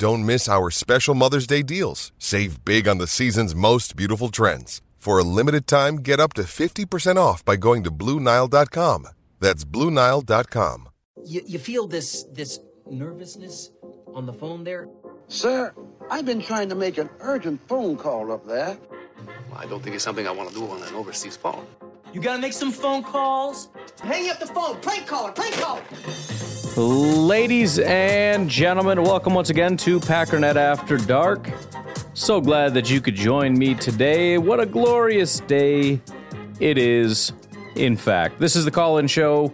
Don't miss our special Mother's Day deals. Save big on the season's most beautiful trends. For a limited time, get up to 50% off by going to BlueNile.com. That's BlueNile.com. You, you feel this this nervousness on the phone there? Sir, I've been trying to make an urgent phone call up there. I don't think it's something I want to do on an overseas phone. You gotta make some phone calls. Hang up the phone. Prank caller. Prank caller. Ladies and gentlemen, welcome once again to Packernet After Dark. So glad that you could join me today. What a glorious day it is. In fact, this is the call in show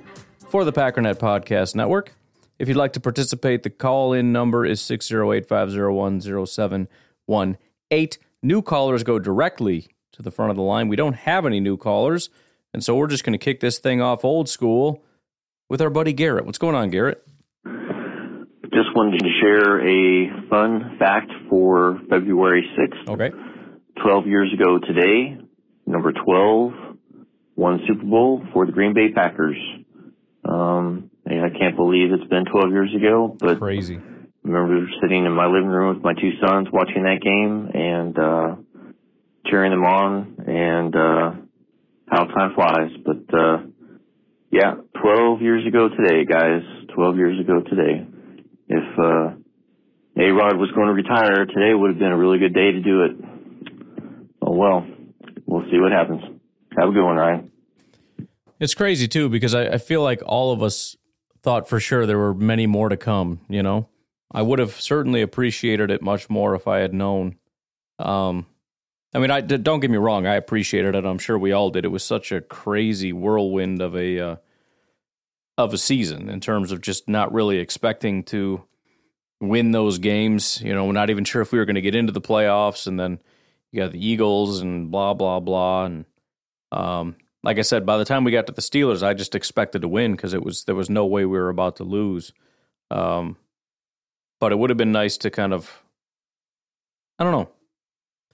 for the Packernet Podcast Network. If you'd like to participate, the call in number is 608 501 0718. New callers go directly to the front of the line. We don't have any new callers, and so we're just going to kick this thing off old school with our buddy Garrett. What's going on, Garrett? Just wanted to share a fun fact for February 6th. Okay. 12 years ago today, number 12 won Super Bowl for the Green Bay Packers. Um, and I can't believe it's been 12 years ago, but Crazy. I remember sitting in my living room with my two sons watching that game and uh, cheering them on, and uh, how time flies. But uh, yeah, 12 years ago today, guys. 12 years ago today. If uh, A Rod was going to retire, today would have been a really good day to do it. Oh well, we'll see what happens. Have a good one, Ryan. It's crazy too because I, I feel like all of us thought for sure there were many more to come. You know, I would have certainly appreciated it much more if I had known. Um, I mean, I don't get me wrong, I appreciated it. I'm sure we all did. It was such a crazy whirlwind of a uh, of a season in terms of just not really expecting to win those games. You know, we're not even sure if we were going to get into the playoffs, and then you got the Eagles and blah blah blah, and um, like I said, by the time we got to the Steelers, I just expected to win because it was there was no way we were about to lose. Um, but it would have been nice to kind of, I don't know.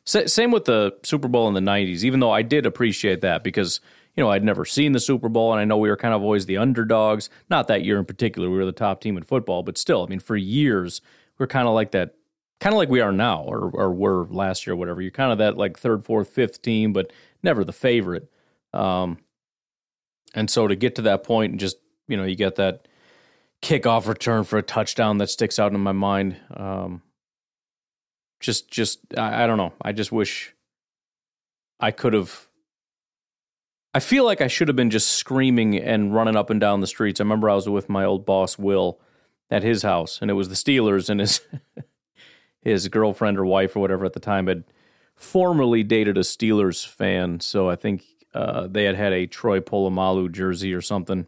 Sa- same with the Super Bowl in the '90s, even though I did appreciate that because you know I'd never seen the Super Bowl, and I know we were kind of always the underdogs. Not that year in particular, we were the top team in football, but still, I mean, for years we are kind of like that, kind of like we are now, or or were last year, or whatever. You're kind of that like third, fourth, fifth team, but never the favorite. Um, and so to get to that point and just, you know, you get that kickoff return for a touchdown that sticks out in my mind. Um, just, just, I, I don't know. I just wish I could have. I feel like I should have been just screaming and running up and down the streets. I remember I was with my old boss, Will, at his house, and it was the Steelers, and his his girlfriend or wife or whatever at the time had formerly dated a Steelers fan. So I think uh, they had had a Troy Polamalu jersey or something,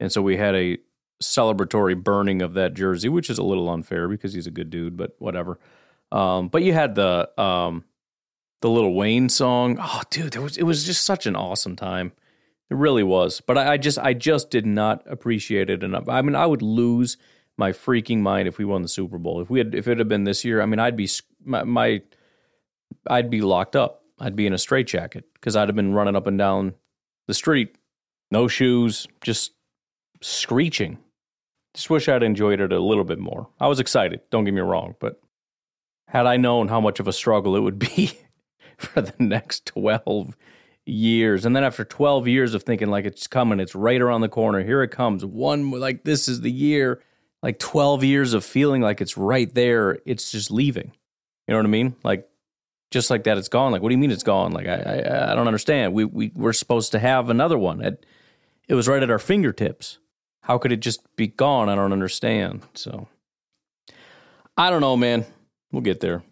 and so we had a celebratory burning of that jersey, which is a little unfair because he's a good dude, but whatever. Um, but you had the um, the Lil Wayne song. Oh, dude, there was it was just such an awesome time. It really was. But I, I just I just did not appreciate it enough. I mean, I would lose my freaking mind if we won the Super Bowl. If we had if it had been this year, I mean, I'd be my, my I'd be locked up. I'd be in a straitjacket because I'd have been running up and down the street, no shoes, just screeching. Just wish I'd enjoyed it a little bit more. I was excited, don't get me wrong, but had I known how much of a struggle it would be for the next 12 years, and then after 12 years of thinking like it's coming, it's right around the corner, here it comes, one like this is the year, like 12 years of feeling like it's right there, it's just leaving. You know what I mean? Like just like that, it's gone. Like, what do you mean it's gone? Like, I I, I don't understand. We we we're supposed to have another one. It, it was right at our fingertips. How could it just be gone? I don't understand. So, I don't know, man. We'll get there.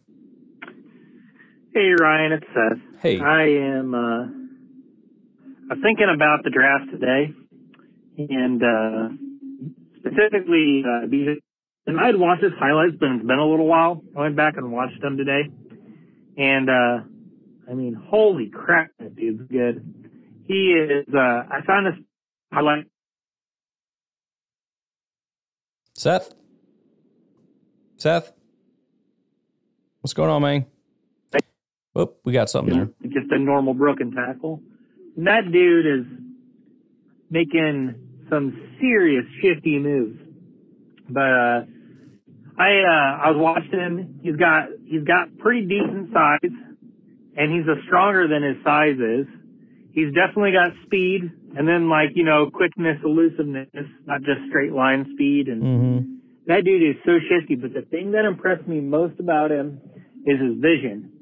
Hey Ryan, it's Seth. Hey. I am. Uh, I'm thinking about the draft today, and uh, specifically, uh, because and I'd watched his highlights, but it's been a little while. I went back and watched them today, and uh, I mean, holy crap, that dude's good. He is. Uh, I found this highlight. Seth? Seth? What's going on, man? Whoop, we got something there. just a normal broken tackle. And that dude is making some serious shifty moves. But uh I uh I was watching him. He's got he's got pretty decent size and he's a stronger than his size is. He's definitely got speed and then like, you know, quickness, elusiveness, not just straight line speed and Mm-hmm. that dude is so shifty, but the thing that impressed me most about him is his vision.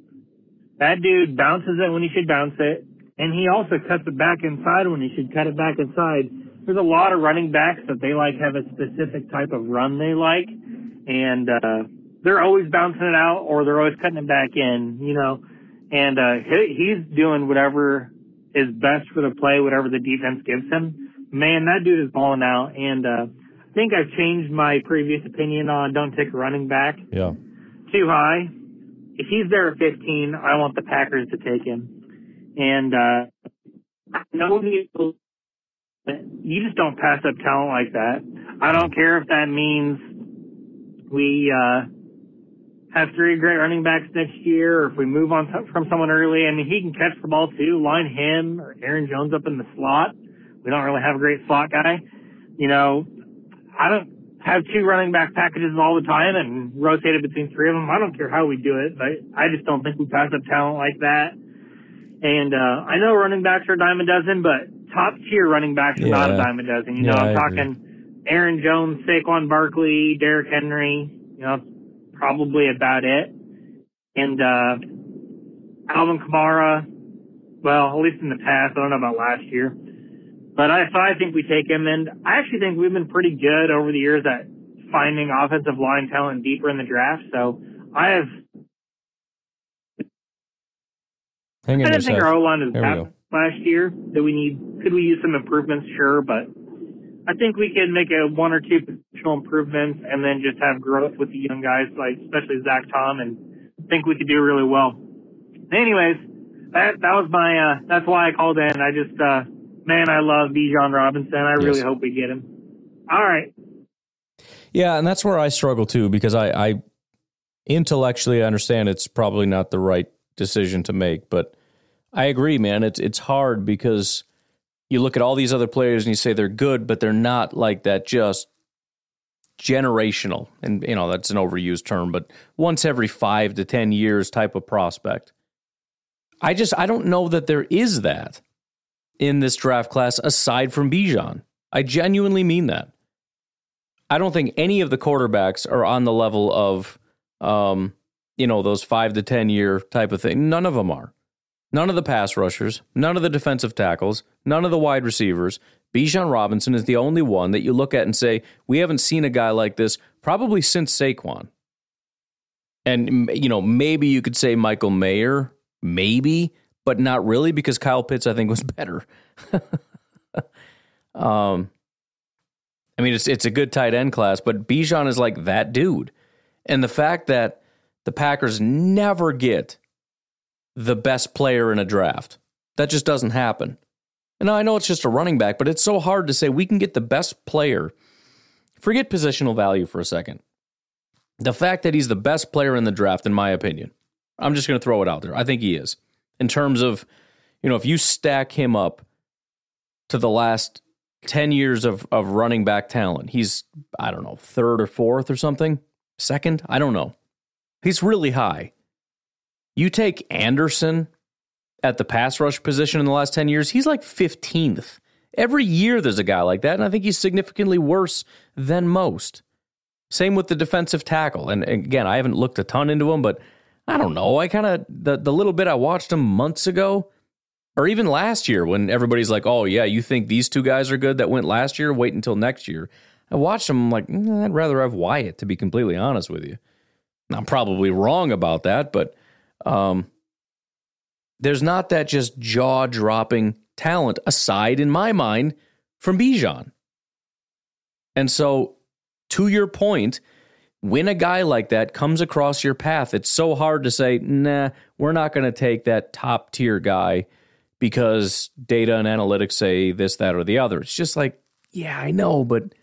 That dude bounces it when he should bounce it, and he also cuts it back inside when he should cut it back inside. There's a lot of running backs that they like have a specific type of run they like, and uh, they're always bouncing it out or they're always cutting it back in, you know. And uh, he, he's doing whatever is best for the play, whatever the defense gives him. Man, that dude is balling out, and uh, I think I've changed my previous opinion on don't take a running back Yeah. too high. If he's there at 15, I want the Packers to take him. And, uh, no you just don't pass up talent like that. I don't care if that means we, uh, have three great running backs next year, or if we move on from someone early. I mean, he can catch the ball too. Line him or Aaron Jones up in the slot. We don't really have a great slot guy. You know, I don't have two running back packages all the time and rotate it between three of them. I don't care how we do it, but I just don't think we pass up talent like that. And uh, I know running backs are a dime a dozen, but top tier running backs are not a Yeah. dime a dozen. You know, I'm I agree. talking Aaron Jones, Saquon Barkley, Derrick Henry. You know, probably about it. And uh, Alvin Kamara. Well, at least in the past. I don't know about last year. But I, so I think we take him, and I actually think we've been pretty good over the years at finding offensive line talent deeper in the draft. So I have. Hang I didn't think our O line we bad last year. That we need could we use some improvements? Sure, but I think we can make a one or two potential improvements, and then just have growth with the young guys, like especially Zach Tom, and think we could do really well. Anyways, that that was my uh, that's why I called in. I just uh, man, I love Bijan Robinson. I really Yes. hope we get him. All right. Yeah, and that's where I struggle too because I, I intellectually understand it's probably not the right decision to make, but I agree, man. It's it's hard because you look at all these other players and you say they're good, but they're not like that just generational. And you know, that's an overused term, but once every 5 to 10 years type of prospect. I just I don't know that there is that in this draft class aside from Bijan. I genuinely mean that. I don't think any of the quarterbacks are on the level of, um, you know, those five to 10 year type of thing. None of them are. None of the pass rushers, none of the defensive tackles, none of the wide receivers. Bijan Robinson is the only one that you look at and say, we haven't seen a guy like this probably since Saquon. And, you know, maybe you could say Michael Mayer, maybe, but not really because Kyle Pitts, I think, was better. um, I mean, it's it's a good tight end class, but Bijan is like that dude. And the fact that the Packers never get the best player in a draft, that just doesn't happen. And I know it's just a running back, but it's so hard to say we can get the best player. Forget positional value for a second. The fact that he's the best player in the draft, in my opinion, I'm just going to throw it out there. I think he is. In terms of, you know, if you stack him up to the last 10 years of, of running back talent. He's, I don't know, third or fourth or something? Second? I don't know. He's really high. You take Anderson at the pass rush position in the last 10 years, he's like 15th. Every year there's a guy like that, and I think he's significantly worse than most. Same with the defensive tackle. And again, I haven't looked a ton into him, but I don't know. I kind of the the little bit I watched him months ago, or even last year when everybody's like, "Oh yeah, you think these two guys are good that went last year? Wait until next year." I watched them. Like, mm, I'd rather have Wyatt to be completely honest with you. I'm probably wrong about that, but um, there's not that just jaw dropping talent aside in my mind from Bijan. And so, to your point, when a guy like that comes across your path, it's so hard to say, nah, we're not going to take that top tier guy because data and analytics say this, that, or the other. It's just like, yeah, I know, but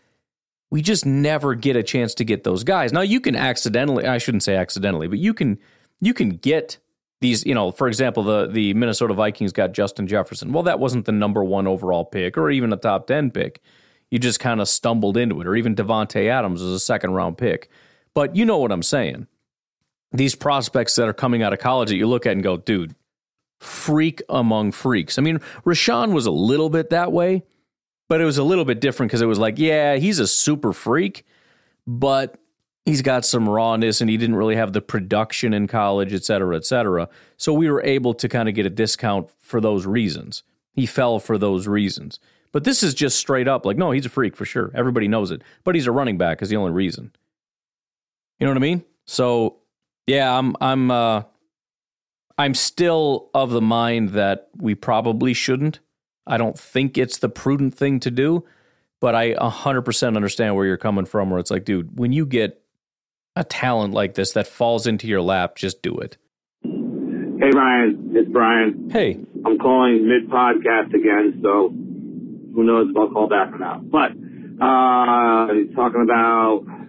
we just never get a chance to get those guys. Now you can accidentally, I shouldn't say accidentally, but you can you can get these, you know, for example, the the Minnesota Vikings got Justin Jefferson. Well, that wasn't the number one overall pick or even a top ten pick. You just kind of stumbled into it, or even Davante Adams was a second round pick. But you know what I'm saying. These prospects that are coming out of college that you look at and go, dude, freak among freaks. I mean, Rashan was a little bit that way, but it was a little bit different because it was like, yeah, he's a super freak, but he's got some rawness and he didn't really have the production in college, et cetera, et cetera. So we were able to kind of get a discount for those reasons. He fell for those reasons. But this is just straight up like, no, he's a freak for sure. Everybody knows it. But he's a running back is the only reason. You know what I mean? So yeah, I'm I'm uh I'm still of the mind that we probably shouldn't. I don't think it's the prudent thing to do, but I 100% understand where you're coming from where it's like, dude, when you get a talent like this that falls into your lap, just do it. Hey Ryan, it's Brian. Hey. I'm calling mid podcast again, so who knows if I'll call back or not. But uh talking about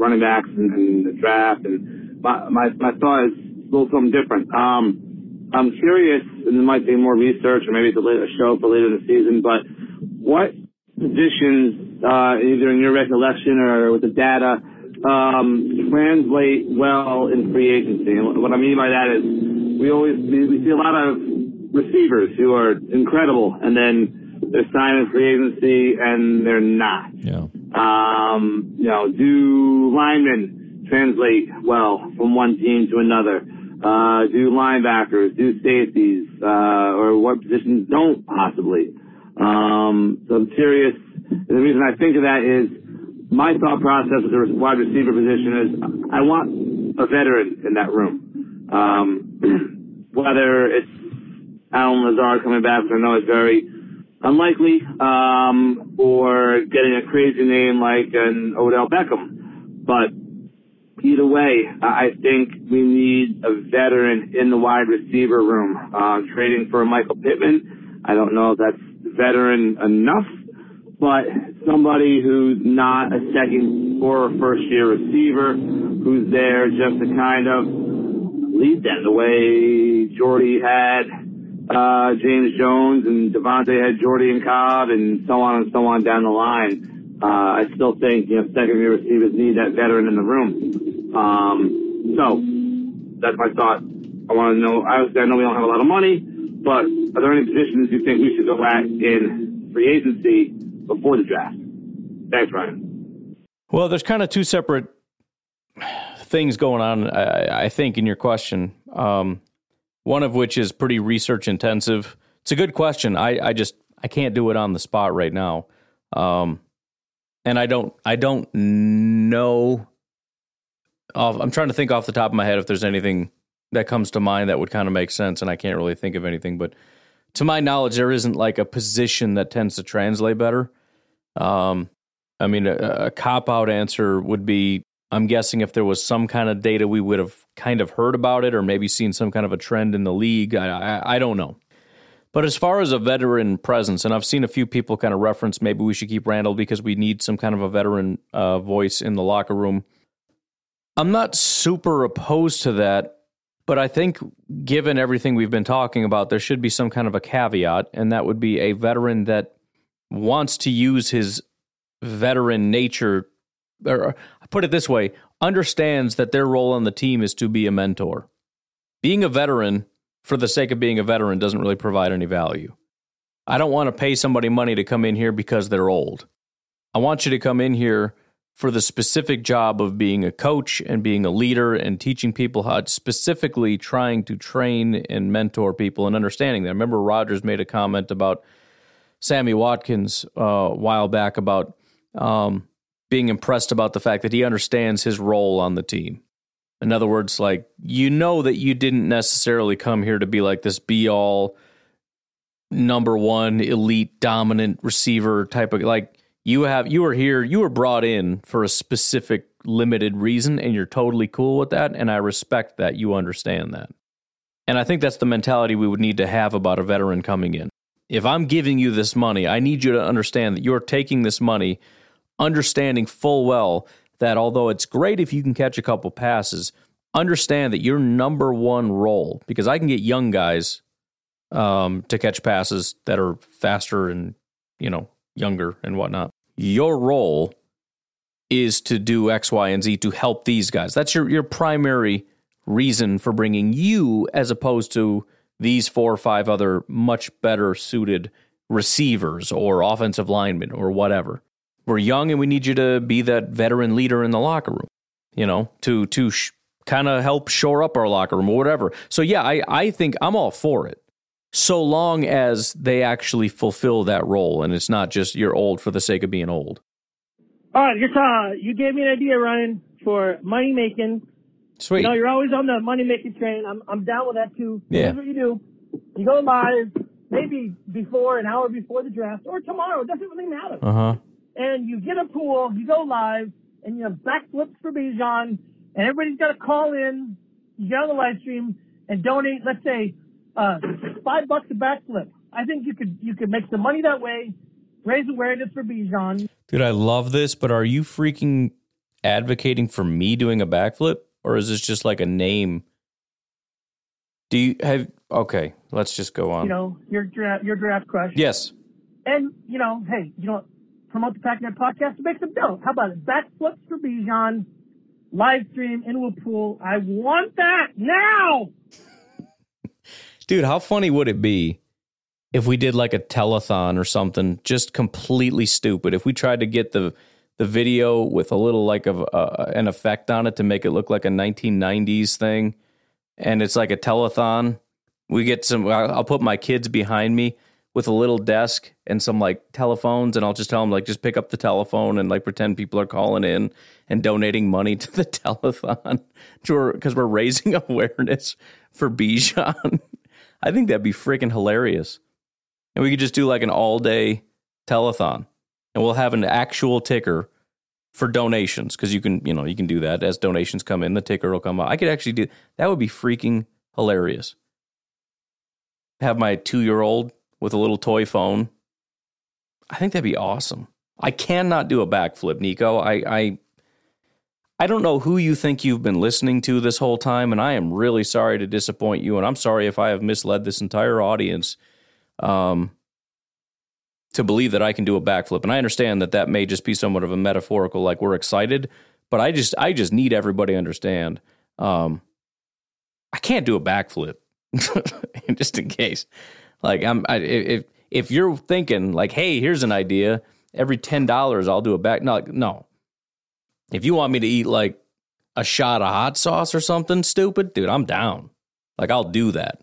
running backs and, and the draft. And my, my, my thought is a little something different. Um, I'm curious, and it might be more research or maybe it's a, later, a show for later in the season, but what positions, uh, either in your recollection or with the data, um, translate well in free agency? And what I mean by that is we always, we, see a lot of receivers who are incredible and then they're signing free agency and they're not. Yeah. Um, you know, do linemen translate well from one team to another? Uh, do linebackers, do safeties, uh, or what positions don't possibly? Um, so I'm curious. The reason I think of that is my thought process with the wide receiver position is I want a veteran in that room. Um, whether it's Allen Lazard coming back, which I know is very unlikely, um, or getting a crazy name like an Odell Beckham. But either way, I think we need a veteran in the wide receiver room. Uh, trading for Michael Pittman, I don't know if that's veteran enough, but somebody who's not a second or first year receiver, who's there just to kind of lead them the way Jordy had uh, James Jones and Davante had Jordy and Cobb and so on and so on down the line. Uh, I still think, you know, second year receivers need that veteran in the room. Um, so that's my thought. I want to know, I know we don't have a lot of money, but are there any positions you think we should go at in free agency before the draft? Thanks, Ryan. Well, there's kind of two separate things going on, I, I think, in your question. Um, one of which is pretty research intensive. It's a good question. I, I just I can't do it on the spot right now. Um, and I don't I don't know. I'm trying to think off the top of my head if there's anything that comes to mind that would kind of make sense, and I can't really think of anything. But to my knowledge, there isn't like a position that tends to translate better. Um, I mean, a, a cop out answer would be I'm guessing if there was some kind of data, we would have kind of heard about it or maybe seen some kind of a trend in the league. I, I, I don't know. But as far as a veteran presence, and I've seen a few people kind of reference maybe we should keep Randall because we need some kind of a veteran uh, voice in the locker room. I'm not super opposed to that, but I think given everything we've been talking about, there should be some kind of a caveat, and that would be a veteran that wants to use his veteran nature or put it this way, understands that their role on the team is to be a mentor. Being a veteran for the sake of being a veteran doesn't really provide any value. I don't want to pay somebody money to come in here because they're old. I want you to come in here for the specific job of being a coach and being a leader and teaching people how specifically trying to train and mentor people and understanding them. I remember Rodgers made a comment about Sammy Watkins uh, a while back about um, being impressed about the fact that he understands his role on the team. In other words, like you know that you didn't necessarily come here to be like this be all number one elite dominant receiver type of like you have you were here you were brought in for a specific limited reason and you're totally cool with that and I respect that you understand that. And I think that's the mentality we would need to have about a veteran coming in. If I'm giving you this money, I need you to understand that you're taking this money understanding full well that although it's great if you can catch a couple passes, understand that your number one role, because I can get young guys um, to catch passes that are faster and, you know, younger and whatnot. Your role is to do X, Y, and Z to help these guys. That's your, your primary reason for bringing you as opposed to these four or five other much better suited receivers or offensive linemen or whatever we're young and we need you to be that veteran leader in the locker room, you know, to to sh- kind of help shore up our locker room or whatever. So yeah, I I think I'm all for it. So long as they actually fulfill that role and it's not just you're old for the sake of being old. All right, just uh, you gave me an idea, Ryan, for money making. Sweet. You know, you're always on the money making train. I'm I'm down with that too. Yeah. Here's what you do: you go live, maybe before an hour before the draft or tomorrow. It doesn't really matter. Uh huh and you get a pool, you go live, and you have backflips for Bijan, and everybody's got to call in, you get on the live stream and donate, let's say, uh, five bucks a backflip. I think you could you could make some money that way, raise awareness for Bijan. Dude, I love this, but are you freaking advocating for me doing a backflip, or is this just like a name? Do you have? Okay, let's just go on. You know, your draft, your draft crush. Yes. And you know, hey, you know, promote the PackNet podcast to make some dough. How about it? Backflips for Bijan, live stream in a pool. I want that now. Dude, how funny would it be if we did like a telethon or something, just completely stupid? If we tried to get the the video with a little like of uh, an effect on it to make it look like a 1990s thing, and it's like a telethon. We get some. I'll put my kids behind me with a little desk and some like telephones and I'll just tell them like just pick up the telephone and like pretend people are calling in and donating money to the telethon because we're raising awareness for Bijan. I think that'd be freaking hilarious. And we could just do like an all day telethon and we'll have an actual ticker for donations because you can, you know, you can do that as donations come in, the ticker will come out. I could actually do that would be freaking hilarious. Have my two year old with a little toy phone. I think that'd be awesome. I cannot do a backflip, Nico. I, I I don't know who you think you've been listening to this whole time, and I am really sorry to disappoint you. And I'm sorry if I have misled this entire audience um, to believe that I can do a backflip. And I understand that that may just be somewhat of a metaphorical, like we're excited, but I just I just need everybody to understand. Um, I can't do a backflip, just in case. Like I'm I, if if you're thinking like, hey, here's an idea. Every ten dollars, I'll do a back. No, no. If you want me to eat like a shot of hot sauce or something stupid, dude, I'm down. Like I'll do that.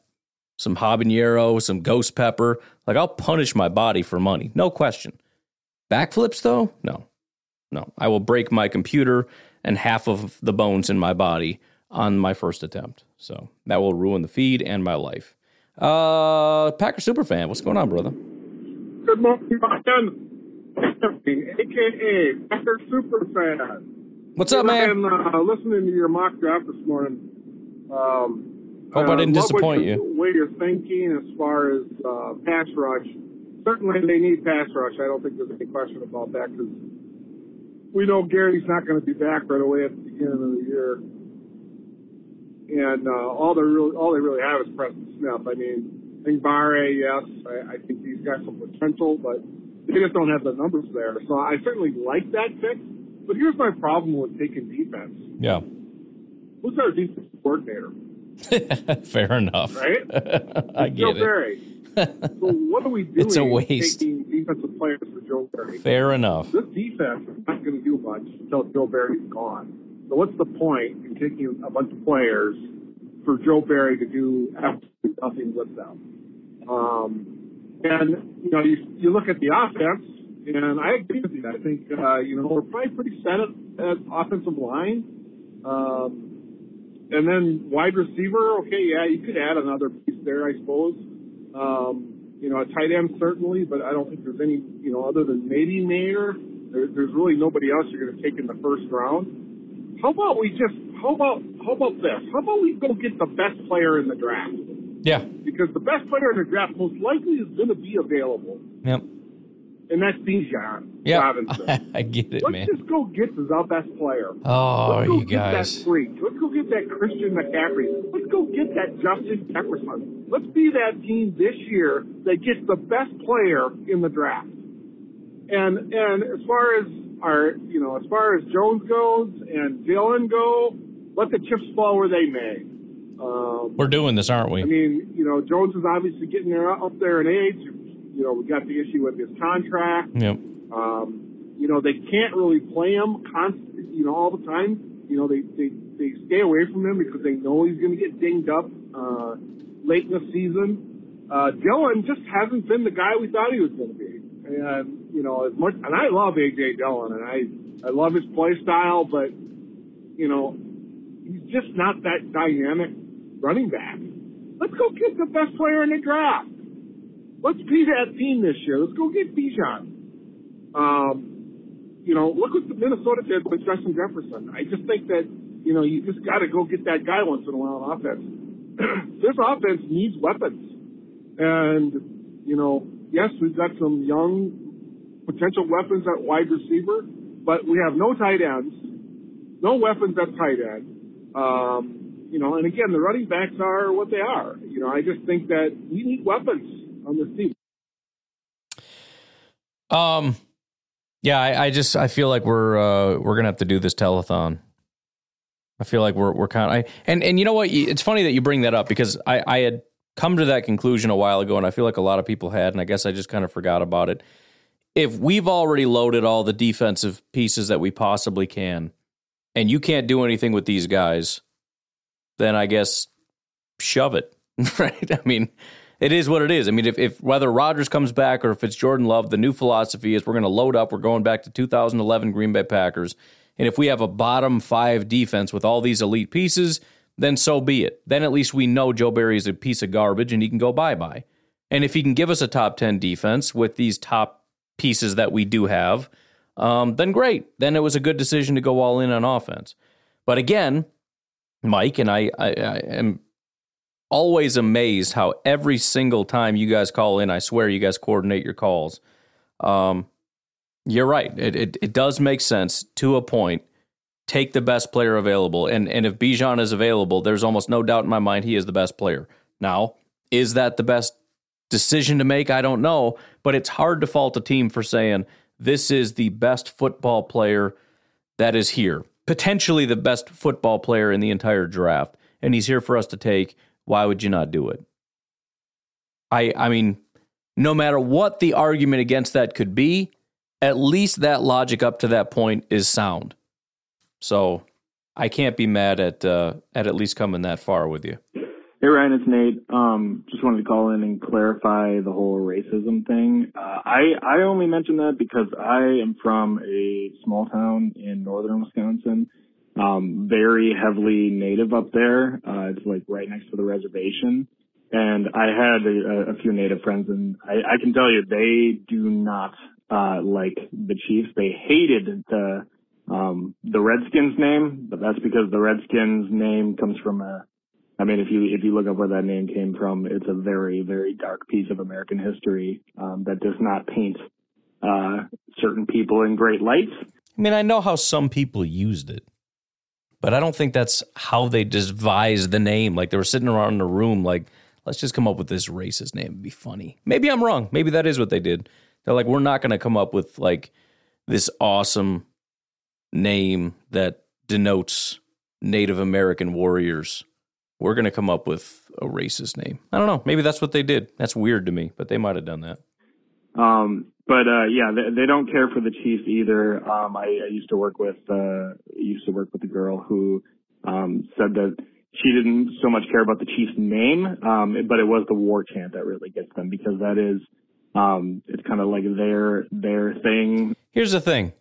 Some habanero, some ghost pepper. Like I'll punish my body for money, no question. Backflips though, no, no. I will break my computer and half of the bones in my body on my first attempt. So that will ruin the feed and my life. Uh, Packer super fan, what's going on, brother? Good morning, Ryan. AKA Packer super fan. What's up, man? I'm uh, listening to your mock draft this morning. Um, Hope I didn't uh, disappoint you. Way you're thinking as far as uh, pass rush. Certainly, they need pass rush. I don't think there's any question about that because we know Gary's not going to be back right away at the beginning of the year and uh, all they really all they really have is Preston Smith. I mean, I think Barre, yes, I, I think he's got some potential, but they just don't have the numbers there. So I certainly like that pick. But here's my problem with taking defense. Yeah. Who's our defense coordinator? Fair enough. Right? I Joe get it. Barry. so what are we doing? It's a waste. Taking defensive players for Joe Barry. Fair enough. This defense is not going to do much until Joe Barry's gone. So what's the point in taking a bunch of players for Joe Barry to do absolutely nothing with them? Um, and you know, you, you look at the offense, and I agree with you. I think uh, you know we're probably pretty set at, at offensive line. Um, and then wide receiver, okay, yeah, you could add another piece there, I suppose. Um, you know, a tight end certainly, but I don't think there's any, you know, other than maybe Mayer, there, there's really nobody else you're going to take in the first round. How about we just, how about, how about this? How about we go get the best player in the draft? Yeah. Because the best player in the draft most likely is going to be available. Yep. And that's Bijan Yeah, Robinson. I get it, man. Let's just go get the best player. Oh, Let's go you get guys. that freak. Let's go get that Christian McCaffrey. Let's go get that Justin Jefferson. Let's be that team this year that gets the best player in the draft. And and as far as our you know as far as Jones goes and Dillon go, let the chips fall where they may. Um, We're doing this, aren't we? I mean, you know, Jones is obviously getting there up there in age. You know, we got the issue with his contract. Yep. Um, you know, they can't really play him constant, you know, all the time. You know, they, they, they stay away from him because they know he's going to get dinged up, uh, late in the season. Uh, Dillon just hasn't been the guy we thought he was going to be. And, you know, as much, and I love AJ Dillon and I, I love his play style, but, you know, he's just not that dynamic running back. Let's go get the best player in the draft. Let's be that team this year. Let's go get Bijan. Um, you know, look what Minnesota did with Justin Jefferson. I just think that, you know, you just got to go get that guy once in a while on offense. this offense needs weapons. And, you know, yes, we've got some young potential weapons at wide receiver, but we have no tight ends, no weapons at tight end. Um, you know, and again, the running backs are what they are. You know, I just think that we need weapons on this team. Um, yeah, I, I just I feel like we're uh, we're gonna have to do this telethon. I feel like we're we're kind of and and you know what? It's funny that you bring that up because I I had come to that conclusion a while ago, and I feel like a lot of people had, and I guess I just kind of forgot about it. If we've already loaded all the defensive pieces that we possibly can, and you can't do anything with these guys, then I guess shove it, right? I mean, it is what it is. I mean, if, if whether Rodgers comes back or if it's Jordan Love, the new philosophy is we're going to load up. We're going back to 2011 Green Bay Packers. And if we have a bottom five defense with all these elite pieces, then so be it. Then at least we know Joe Barry is a piece of garbage and he can go bye bye. And if he can give us a top 10 defense with these top pieces that we do have, um, then great. Then it was a good decision to go all in on offense. But again, Mike, and I, I, I am always amazed how every single time you guys call in, I swear you guys coordinate your calls. Um, you're right. It, it it does make sense to a point. Take the best player available, and and if Bijan is available, there's almost no doubt in my mind he is the best player. Now, is that the best decision to make? I don't know, but it's hard to fault a team for saying this is the best football player that is here, potentially the best football player in the entire draft, and he's here for us to take. Why would you not do it? I I mean, no matter what the argument against that could be, at least that logic up to that point is sound. So I can't be mad at uh, at at least coming that far with you. Hey Ryan, it's Nate. Um, just wanted to call in and clarify the whole racism thing. Uh, I I only mentioned that because I am from a small town in northern Wisconsin, um, very heavily native up there. Uh, it's like right next to the reservation, and I had a, a few native friends, and I, I can tell you they do not uh, like the Chiefs. They hated the um, the Redskins name, but that's because the Redskins name comes from a I mean, if you if you look up where that name came from, it's a very very dark piece of American history um, that does not paint uh, certain people in great lights. I mean, I know how some people used it, but I don't think that's how they devised the name. Like they were sitting around in a room, like let's just come up with this racist name. It'd be funny. Maybe I'm wrong. Maybe that is what they did. They're like, we're not going to come up with like this awesome name that denotes Native American warriors we're going to come up with a racist name. I don't know. Maybe that's what they did. That's weird to me, but they might have done that. Um, but uh, yeah, they, they don't care for the Chiefs either. Um, I, I used to work with uh, used to work with a girl who um, said that she didn't so much care about the Chiefs name, um, but it was the war chant that really gets them because that is um, it's kind of like their their thing. Here's the thing.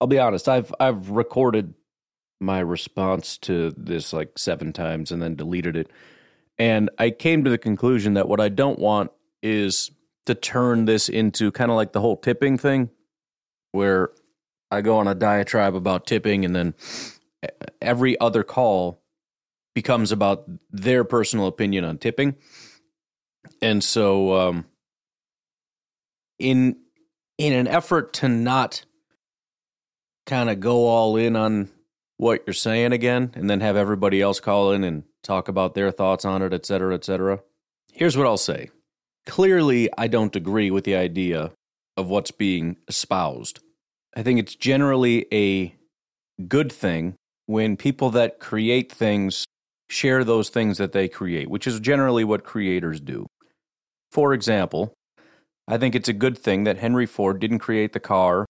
I'll be honest. I've I've recorded my response to this like seven times and then deleted it. And I came to the conclusion that what I don't want is to turn this into kind of like the whole tipping thing, where I go on a diatribe about tipping and then every other call becomes about their personal opinion on tipping. And so um in in an effort to not kind of go all in on what you're saying again and then have everybody else call in and talk about their thoughts on it, et cetera, et cetera. Here's what I'll say. Clearly, I don't agree with the idea of what's being espoused. I think it's generally a good thing when people that create things share those things that they create, which is generally what creators do. For example, I think it's a good thing that Henry Ford didn't create the car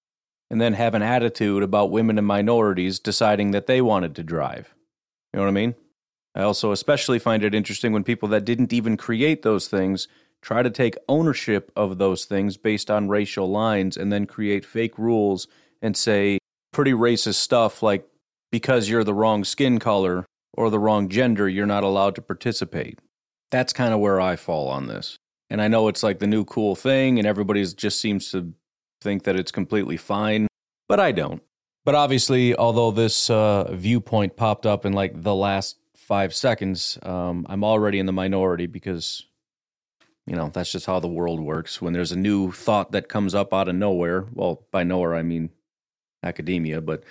and then have an attitude about women and minorities deciding that they wanted to drive. You know what I mean? I also especially find it interesting when people that didn't even create those things try to take ownership of those things based on racial lines and then create fake rules and say pretty racist stuff like because you're the wrong skin color or the wrong gender, you're not allowed to participate. That's kind of where I fall on this. And I know it's like the new cool thing, and everybody just seems to think that it's completely fine, but I don't. But obviously, although this uh, viewpoint popped up in like the last five seconds, um, I'm already in the minority because, you know, that's just how the world works. When there's a new thought that comes up out of nowhere, well, by nowhere, I mean academia, but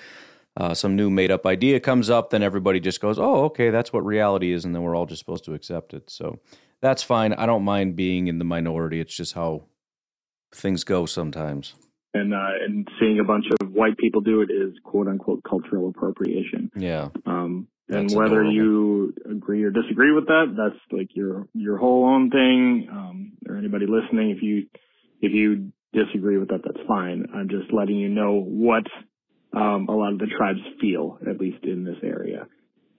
uh, some new made up idea comes up, then everybody just goes, oh, okay, that's what reality is. And then we're all just supposed to accept it. So that's fine. I don't mind being in the minority. It's just how things go sometimes and uh, and seeing a bunch of white people do it is quote unquote cultural appropriation. Yeah. Um, and that's whether adorable. you agree or disagree with that, that's like your your whole own thing. Um, or anybody listening, if you if you disagree with that, that's fine. I'm just letting you know what um, a lot of the tribes feel, at least in this area.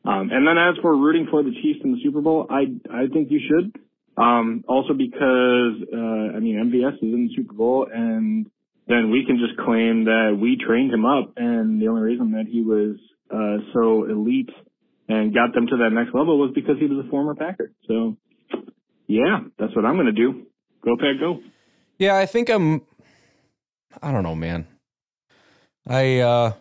Um, and then as for rooting for the Chiefs in the Super Bowl, I I think you should. Um, also because uh, I mean MVS is in the Super Bowl and then we can just claim that we trained him up and the only reason that he was uh, so elite and got them to that next level was because he was a former Packer. So yeah, that's what I'm going to do. Go Pack, go. Yeah, I think I'm I don't know, man. I uh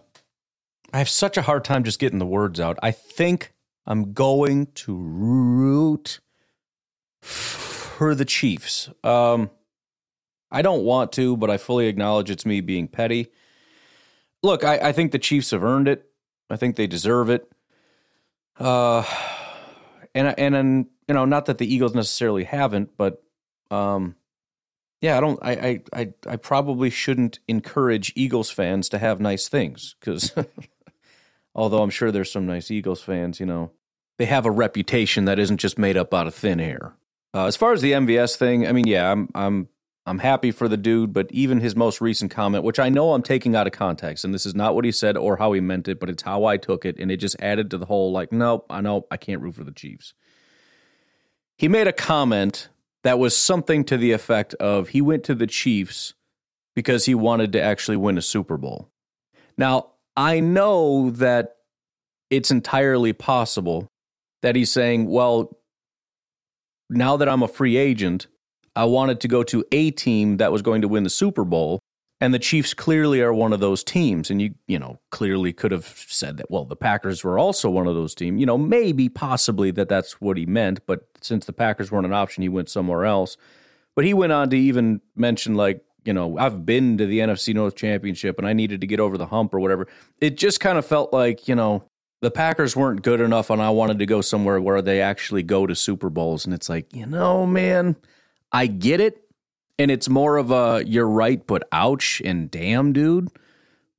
I have such a hard time just getting the words out. I think I'm going to root for the Chiefs. Um I don't want to, but I fully acknowledge it's me being petty. Look, I, I think the Chiefs have earned it. I think they deserve it. Uh, and and and you know, not that the Eagles necessarily haven't, but um, yeah, I don't. I I I, I probably shouldn't encourage Eagles fans to have nice things because, although I'm sure there's some nice Eagles fans, you know, they have a reputation that isn't just made up out of thin air. Uh, as far as the MVS thing, I mean, yeah, I'm I'm I'm happy for the dude, but even his most recent comment, which I know I'm taking out of context, and this is not what he said or how he meant it, but it's how I took it, and it just added to the whole like, nope, I know I can't root for the Chiefs. He made a comment that was something to the effect of he went to the Chiefs because he wanted to actually win a Super Bowl. Now, I know that it's entirely possible that he's saying, well, now that I'm a free agent, I wanted to go to a team that was going to win the Super Bowl. And the Chiefs clearly are one of those teams. And you, you know, clearly could have said that, well, the Packers were also one of those teams. You know, maybe possibly that that's what he meant. But since the Packers weren't an option, he went somewhere else. But he went on to even mention, like, you know, I've been to the NFC North Championship and I needed to get over the hump or whatever. It just kind of felt like, you know, the Packers weren't good enough and I wanted to go somewhere where they actually go to Super Bowls. And it's like, you know, man, I get it. And it's more of a you're right, but ouch and damn, dude.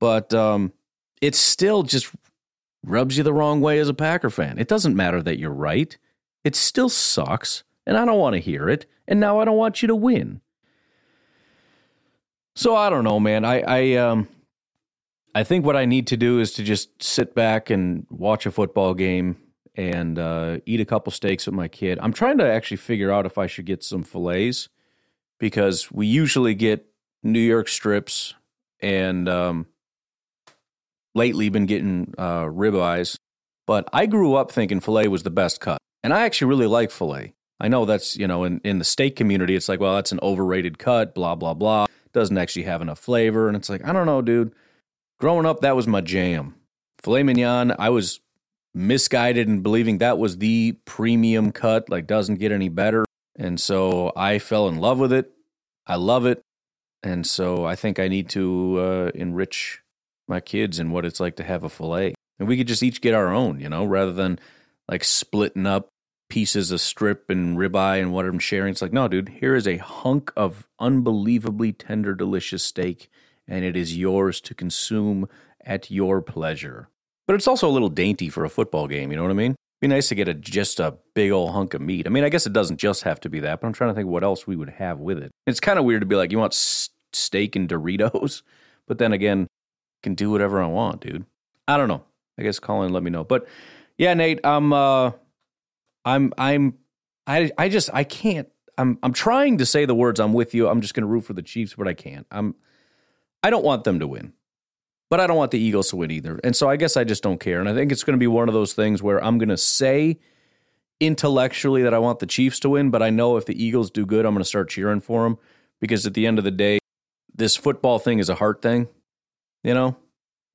But um, it still just rubs you the wrong way as a Packer fan. It doesn't matter that you're right. It still sucks, and I don't want to hear it, and now I don't want you to win. So I don't know, man. I I um I think what I need to do is to just sit back and watch a football game and uh, eat a couple steaks with my kid. I'm trying to actually figure out if I should get some fillets because we usually get New York strips and um, lately been getting uh, ribeyes. But I grew up thinking filet was the best cut, and I actually really like filet. I know that's you know in in the steak community, it's like well that's an overrated cut, blah blah blah. Doesn't actually have enough flavor, and it's like I don't know, dude. Growing up, that was my jam. Filet mignon, I was misguided in believing that was the premium cut, like doesn't get any better. And so I fell in love with it. I love it. And so I think I need to uh, enrich my kids in what it's like to have a filet. And we could just each get our own, you know, rather than like splitting up pieces of strip and ribeye and what I'm sharing. It's like, no, dude, here is a hunk of unbelievably tender, delicious steak, and it is yours to consume at your pleasure. But it's also a little dainty for a football game, you know what I mean? Be nice to get a just a big old hunk of meat. I mean, I guess it doesn't just have to be that, but I'm trying to think what else we would have with it. It's kind of weird to be like, you want steak and Doritos, but then again, can do whatever I want, dude. I don't know. I guess call in, let me know. But yeah, Nate, I'm, uh, I'm, I'm, I, I just, I can't. I'm, I'm trying to say the words. I'm with you. I'm just going to root for the Chiefs, but I can't. I'm, I don't want them to win but I don't want the Eagles to win either. And so I guess I just don't care. And I think it's going to be one of those things where I'm going to say intellectually that I want the Chiefs to win, but I know if the Eagles do good, I'm going to start cheering for them because at the end of the day, this football thing is a heart thing, you know?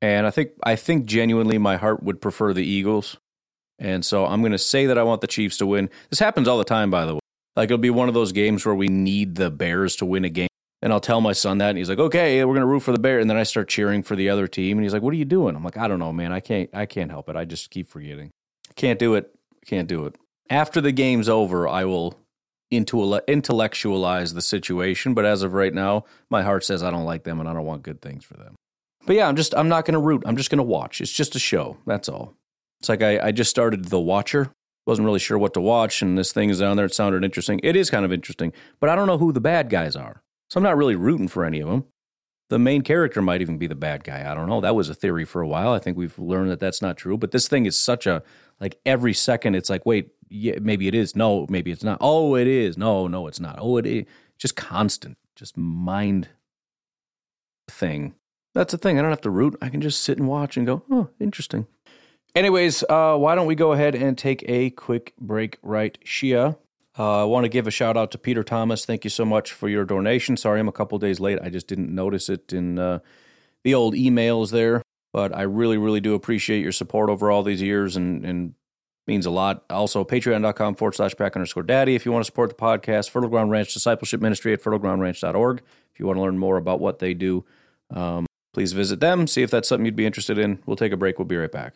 And I think I think genuinely my heart would prefer the Eagles. And so I'm going to say that I want the Chiefs to win. This happens all the time by the way. Like it'll be one of those games where we need the Bears to win a game and I'll tell my son that, and he's like, "Okay, we're gonna root for the bear." And then I start cheering for the other team, and he's like, "What are you doing?" I'm like, "I don't know, man. I can't. I can't help it. I just keep forgetting. Can't do it. Can't do it." After the game's over, I will intellectualize the situation. But as of right now, my heart says I don't like them, and I don't want good things for them. But yeah, I'm just. I'm not gonna root. I'm just gonna watch. It's just a show. That's all. It's like I, I just started The Watcher. Wasn't really sure what to watch, and this thing is down there. It sounded interesting. It is kind of interesting, but I don't know who the bad guys are. So I'm not really rooting for any of them. The main character might even be the bad guy. I don't know. That was a theory for a while. I think we've learned that that's not true. But this thing is such a like every second it's like, wait, yeah, maybe it is. No, maybe it's not. Oh, it is. No, no, it's not. Oh, it is. Just constant, just mind thing. That's the thing. I don't have to root. I can just sit and watch and go, oh, interesting. Anyways, uh, why don't we go ahead and take a quick break right Shia. Uh, I want to give a shout out to Peter Thomas. Thank you so much for your donation. Sorry I'm a couple days late. I just didn't notice it in uh, the old emails there. But I really, really do appreciate your support over all these years and, and means a lot. Also, patreon.com forward slash pack underscore daddy if you want to support the podcast. Fertile Ground Ranch Discipleship Ministry at fertilegroundranch.org. If you want to learn more about what they do, um, please visit them. See if that's something you'd be interested in. We'll take a break. We'll be right back.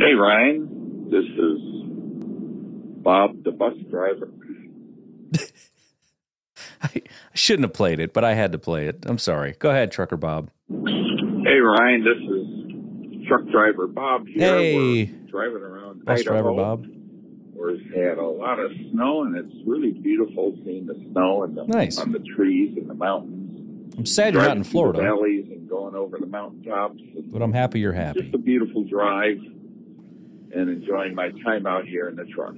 Hey, Ryan. This is Bob, the bus driver. I shouldn't have played it, but I had to play it. I'm sorry. Go ahead, Trucker Bob. Hey, Ryan. This is truck driver Bob here. Hey. We're driving around Bus Idaho. driver Bob. We've had a lot of snow, and it's really beautiful seeing the snow and the, Nice. on the trees and the mountains. I'm sad you're not in Florida, The valleys and going over the mountaintops. but I'm happy you're happy. Just a beautiful drive and enjoying my time out here in the truck.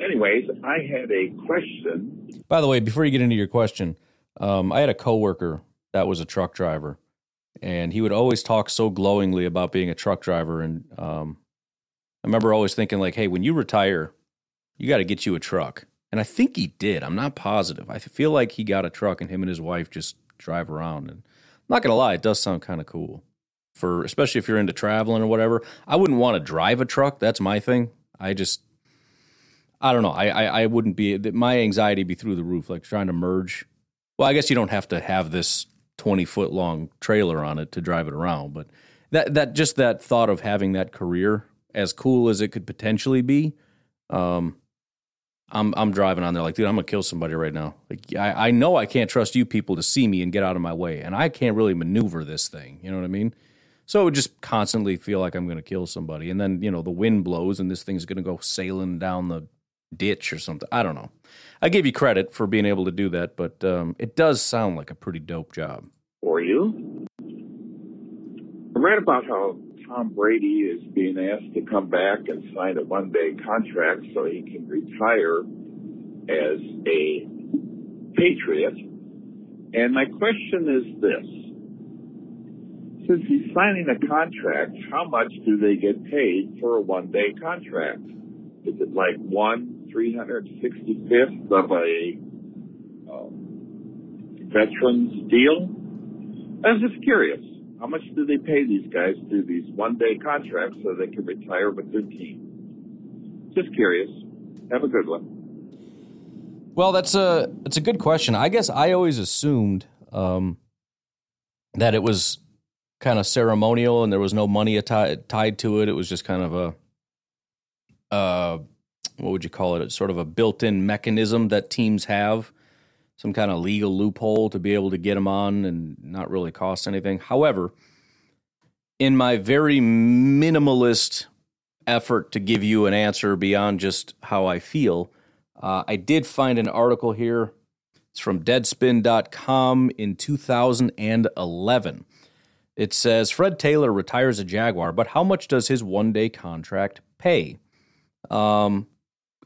Anyways, I had a question. By the way, before you get into your question, um, I had a coworker that was a truck driver, and he would always talk so glowingly about being a truck driver. And um, I remember always thinking, like, "Hey, when you retire, you got to get you a truck." And I think he did. I'm not positive. I feel like he got a truck, and him and his wife just drive around. And I'm not gonna lie, it does sound kind of cool for, especially if you're into traveling or whatever. I wouldn't want to drive a truck. That's my thing. I just I don't know. I, I I wouldn't be my anxiety be through the roof, like trying to merge. Well, I guess you don't have to have this twenty foot long trailer on it to drive it around, but that that just that thought of having that career, as cool as it could potentially be, um, I'm I'm driving on there like, dude, I'm gonna kill somebody right now. Like I, I know I can't trust you people to see me and get out of my way, and I can't really maneuver this thing. You know what I mean? So it would just constantly feel like I'm gonna kill somebody, and then you know the wind blows and this thing's gonna go sailing down the ditch or something. I don't know. I give you credit for being able to do that, but um, it does sound like a pretty dope job. For you, I read about how Tom Brady is being asked to come back and sign a one day contract so he can retire as a Patriot. And my question is this. Since he's signing a contract, how much do they get paid for a one day contract? Is it like one three hundred sixty fifth of a um, veterans deal? I was just curious. How much do they pay these guys do these one day contracts so they can retire with their team? Just curious. Have a good one. Well, that's a that's a good question. I guess I always assumed um, that it was kind of ceremonial and there was no money atti- tied to it. It was just kind of a uh, what would you call it? It's sort of a built-in mechanism that teams have, some kind of legal loophole to be able to get them on and not really cost anything. However, in my very minimalist effort to give you an answer beyond just how I feel, uh, I did find an article here. It's from Deadspin.com in 2011. It says Fred Taylor retires a Jaguar, but how much does his one day contract pay? Um,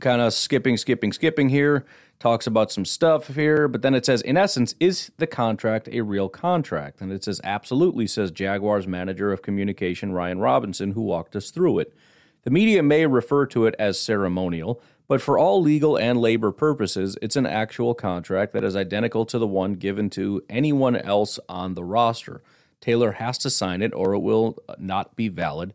kind of skipping, skipping, skipping here. Talks about some stuff here, but then it says, in essence, is the contract a real contract? And it says, absolutely, says Jaguars manager of communication Ryan Robinson, who walked us through it. The media may refer to it as ceremonial, but for all legal and labor purposes, it's an actual contract that is identical to the one given to anyone else on the roster. Taylor has to sign it or it will uh, not be valid.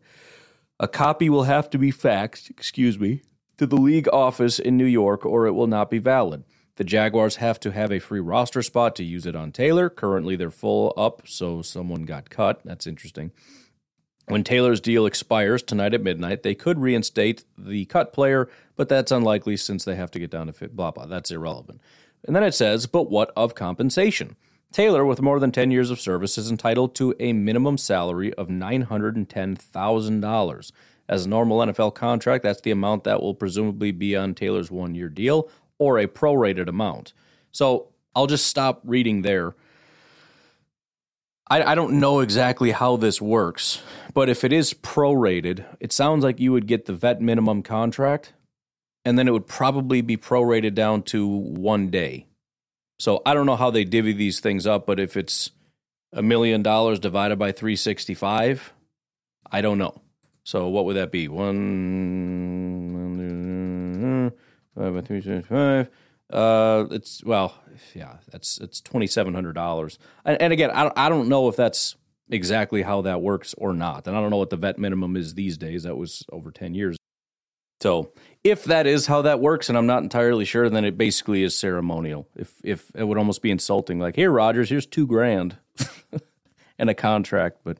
A copy will have to be faxed, excuse me, to the league office in New York or it will not be valid. The Jaguars have to have a free roster spot to use it on Taylor. Currently, they're full up, so someone got cut. That's interesting. When Taylor's deal expires tonight at midnight, they could reinstate the cut player, but that's unlikely since they have to get down to fit. Blah, blah. That's irrelevant. And then it says, but what of compensation? Taylor, with more than 10 years of service, is entitled to a minimum salary of $910,000. As a normal NFL contract, that's the amount that will presumably be on Taylor's one year deal or a prorated amount. So I'll just stop reading there. I, I don't know exactly how this works, but if it is prorated, it sounds like you would get the vet minimum contract, and then it would probably be prorated down to one day. So I don't know how they divvy these things up, but if it's a million dollars divided by 365, I don't know. So what would that be? One divided by 365. Uh, it's well, yeah, that's it's twenty seven hundred dollars. And, and again, I I don't know if that's exactly how that works or not, and I don't know what the vet minimum is these days. That was over ten years. So if that is how that works, and I'm not entirely sure, then it basically is ceremonial. If if it would almost be insulting, like here, Rodgers, here's two grand and a contract, but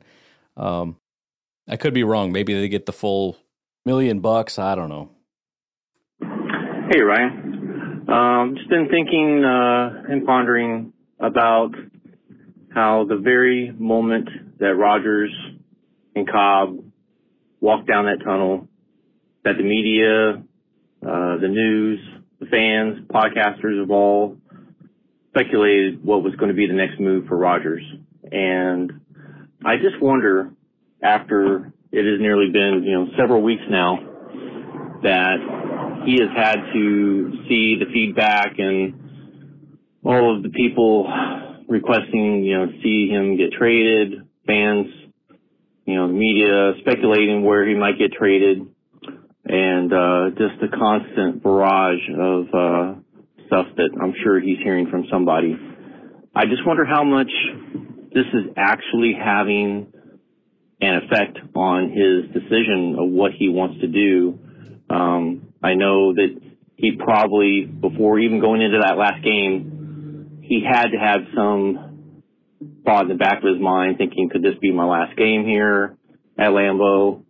um, I could be wrong. Maybe they get the full million bucks. I don't know. Hey, Ryan. Um, just been thinking uh, and pondering about how the very moment that Rodgers and Cobb walked down that tunnel, that the media, uh, the news, the fans, podcasters have all speculated what was going to be the next move for Rodgers. And I just wonder, after it has nearly been, you know, several weeks now, that he has had to see the feedback and all of the people requesting, you know, see him get traded, fans, you know, media speculating where he might get traded, and uh, just a constant barrage of uh, stuff that I'm sure he's hearing from somebody. I just wonder how much this is actually having an effect on his decision of what he wants to do. Um, I know that he probably, before even going into that last game, he had to have some thought in the back of his mind thinking, could this be my last game here at Lambeau?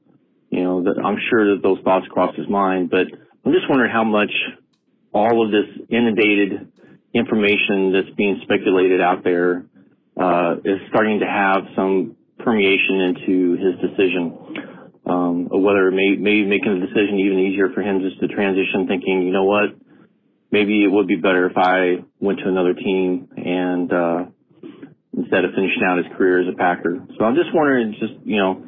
You know, the, I'm sure that those thoughts crossed his mind, but I'm just wondering how much all of this inundated information that's being speculated out there uh, is starting to have some permeation into his decision um, whether may, maybe making the decision even easier for him just to transition, thinking, you know what, maybe it would be better if I went to another team and uh, instead of finishing out his career as a Packer. So I'm just wondering, just you know,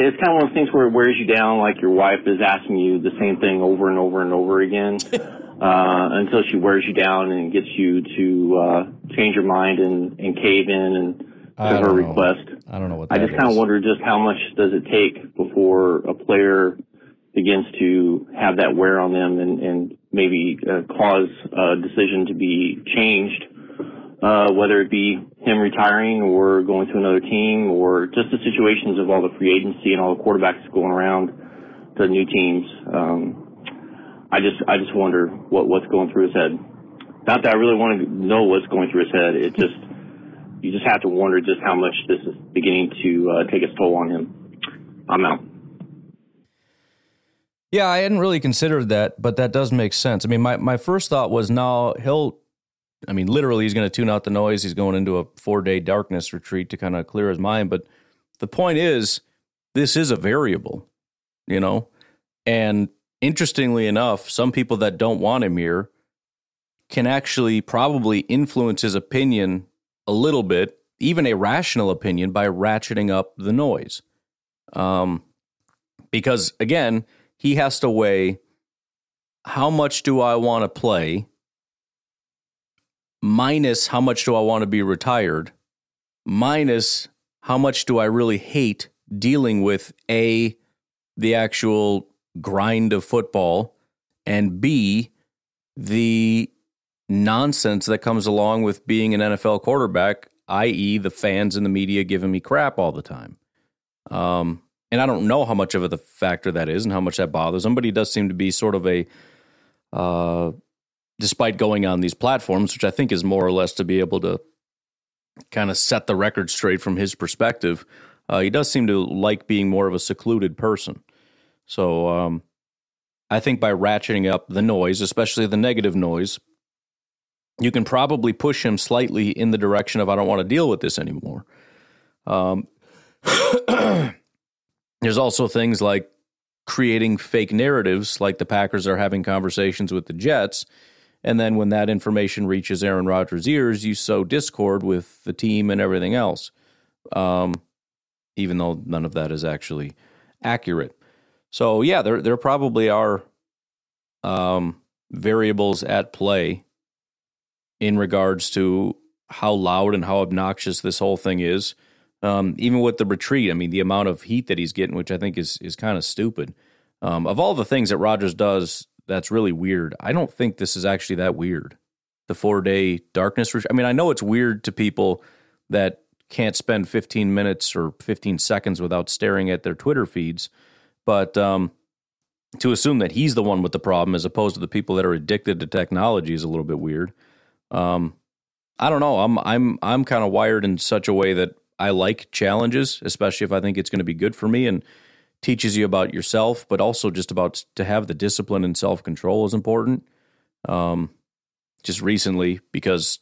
it's kind of one of those things where it wears you down, like your wife is asking you the same thing over and over and over again. Uh, until she wears you down and gets you to uh, change your mind and, and cave in and to her request. I don't know what I just kind of wonder just how much does it take before a player begins to have that wear on them and, and maybe uh, cause a decision to be changed, uh, whether it be him retiring or going to another team or just the situations of all the free agency and all the quarterbacks going around to new teams. Um, I just I just wonder what what's going through his head. Not that I really want to know what's going through his head. It just you just have to wonder just how much this is beginning to uh, take its toll on him. I'm out. Yeah, I hadn't really considered that, but that does make sense. I mean, my, my first thought was now he'll, I mean, literally, he's going to tune out the noise. He's going into a four day darkness retreat to kind of clear his mind. But the point is, this is a variable, you know? And interestingly enough, some people that don't want him here can actually probably influence his opinion a little bit, even a rational opinion, by ratcheting up the noise. Um, because again, he has to weigh how much do I want to play minus how much do I want to be retired minus how much do I really hate dealing with A, the actual grind of football, and B, the nonsense that comes along with being an NFL quarterback, i.e., the fans and the media giving me crap all the time. Um, and I don't know how much of a factor that is and how much that bothers him, but he does seem to be sort of a, uh, despite going on these platforms, which I think is more or less to be able to kind of set the record straight from his perspective. Uh, he does seem to like being more of a secluded person. So um, I think by ratcheting up the noise, especially the negative noise, you can probably push him slightly in the direction of I don't want to deal with this anymore. Um, there's also things like creating fake narratives, like the Packers are having conversations with the Jets. And then when that information reaches Aaron Rodgers' ears, you sow discord with the team and everything else, um, even though none of that is actually accurate. So yeah, there there probably are um, variables at play in regards to how loud and how obnoxious this whole thing is. Um, even with the retreat, I mean, the amount of heat that he's getting, which I think is is kind of stupid. Um, of all the things that Rodgers does, that's really weird. I don't think this is actually that weird. The four day darkness. I mean, I know it's weird to people that can't spend 15 minutes or 15 seconds without staring at their Twitter feeds, but um, to assume that he's the one with the problem as opposed to the people that are addicted to technology is a little bit weird. Um, I don't know. I'm I'm I'm kind of wired in such a way that I like challenges, especially if I think it's going to be good for me and teaches you about yourself, but also just about to have the discipline and self control is important. Um, just recently, because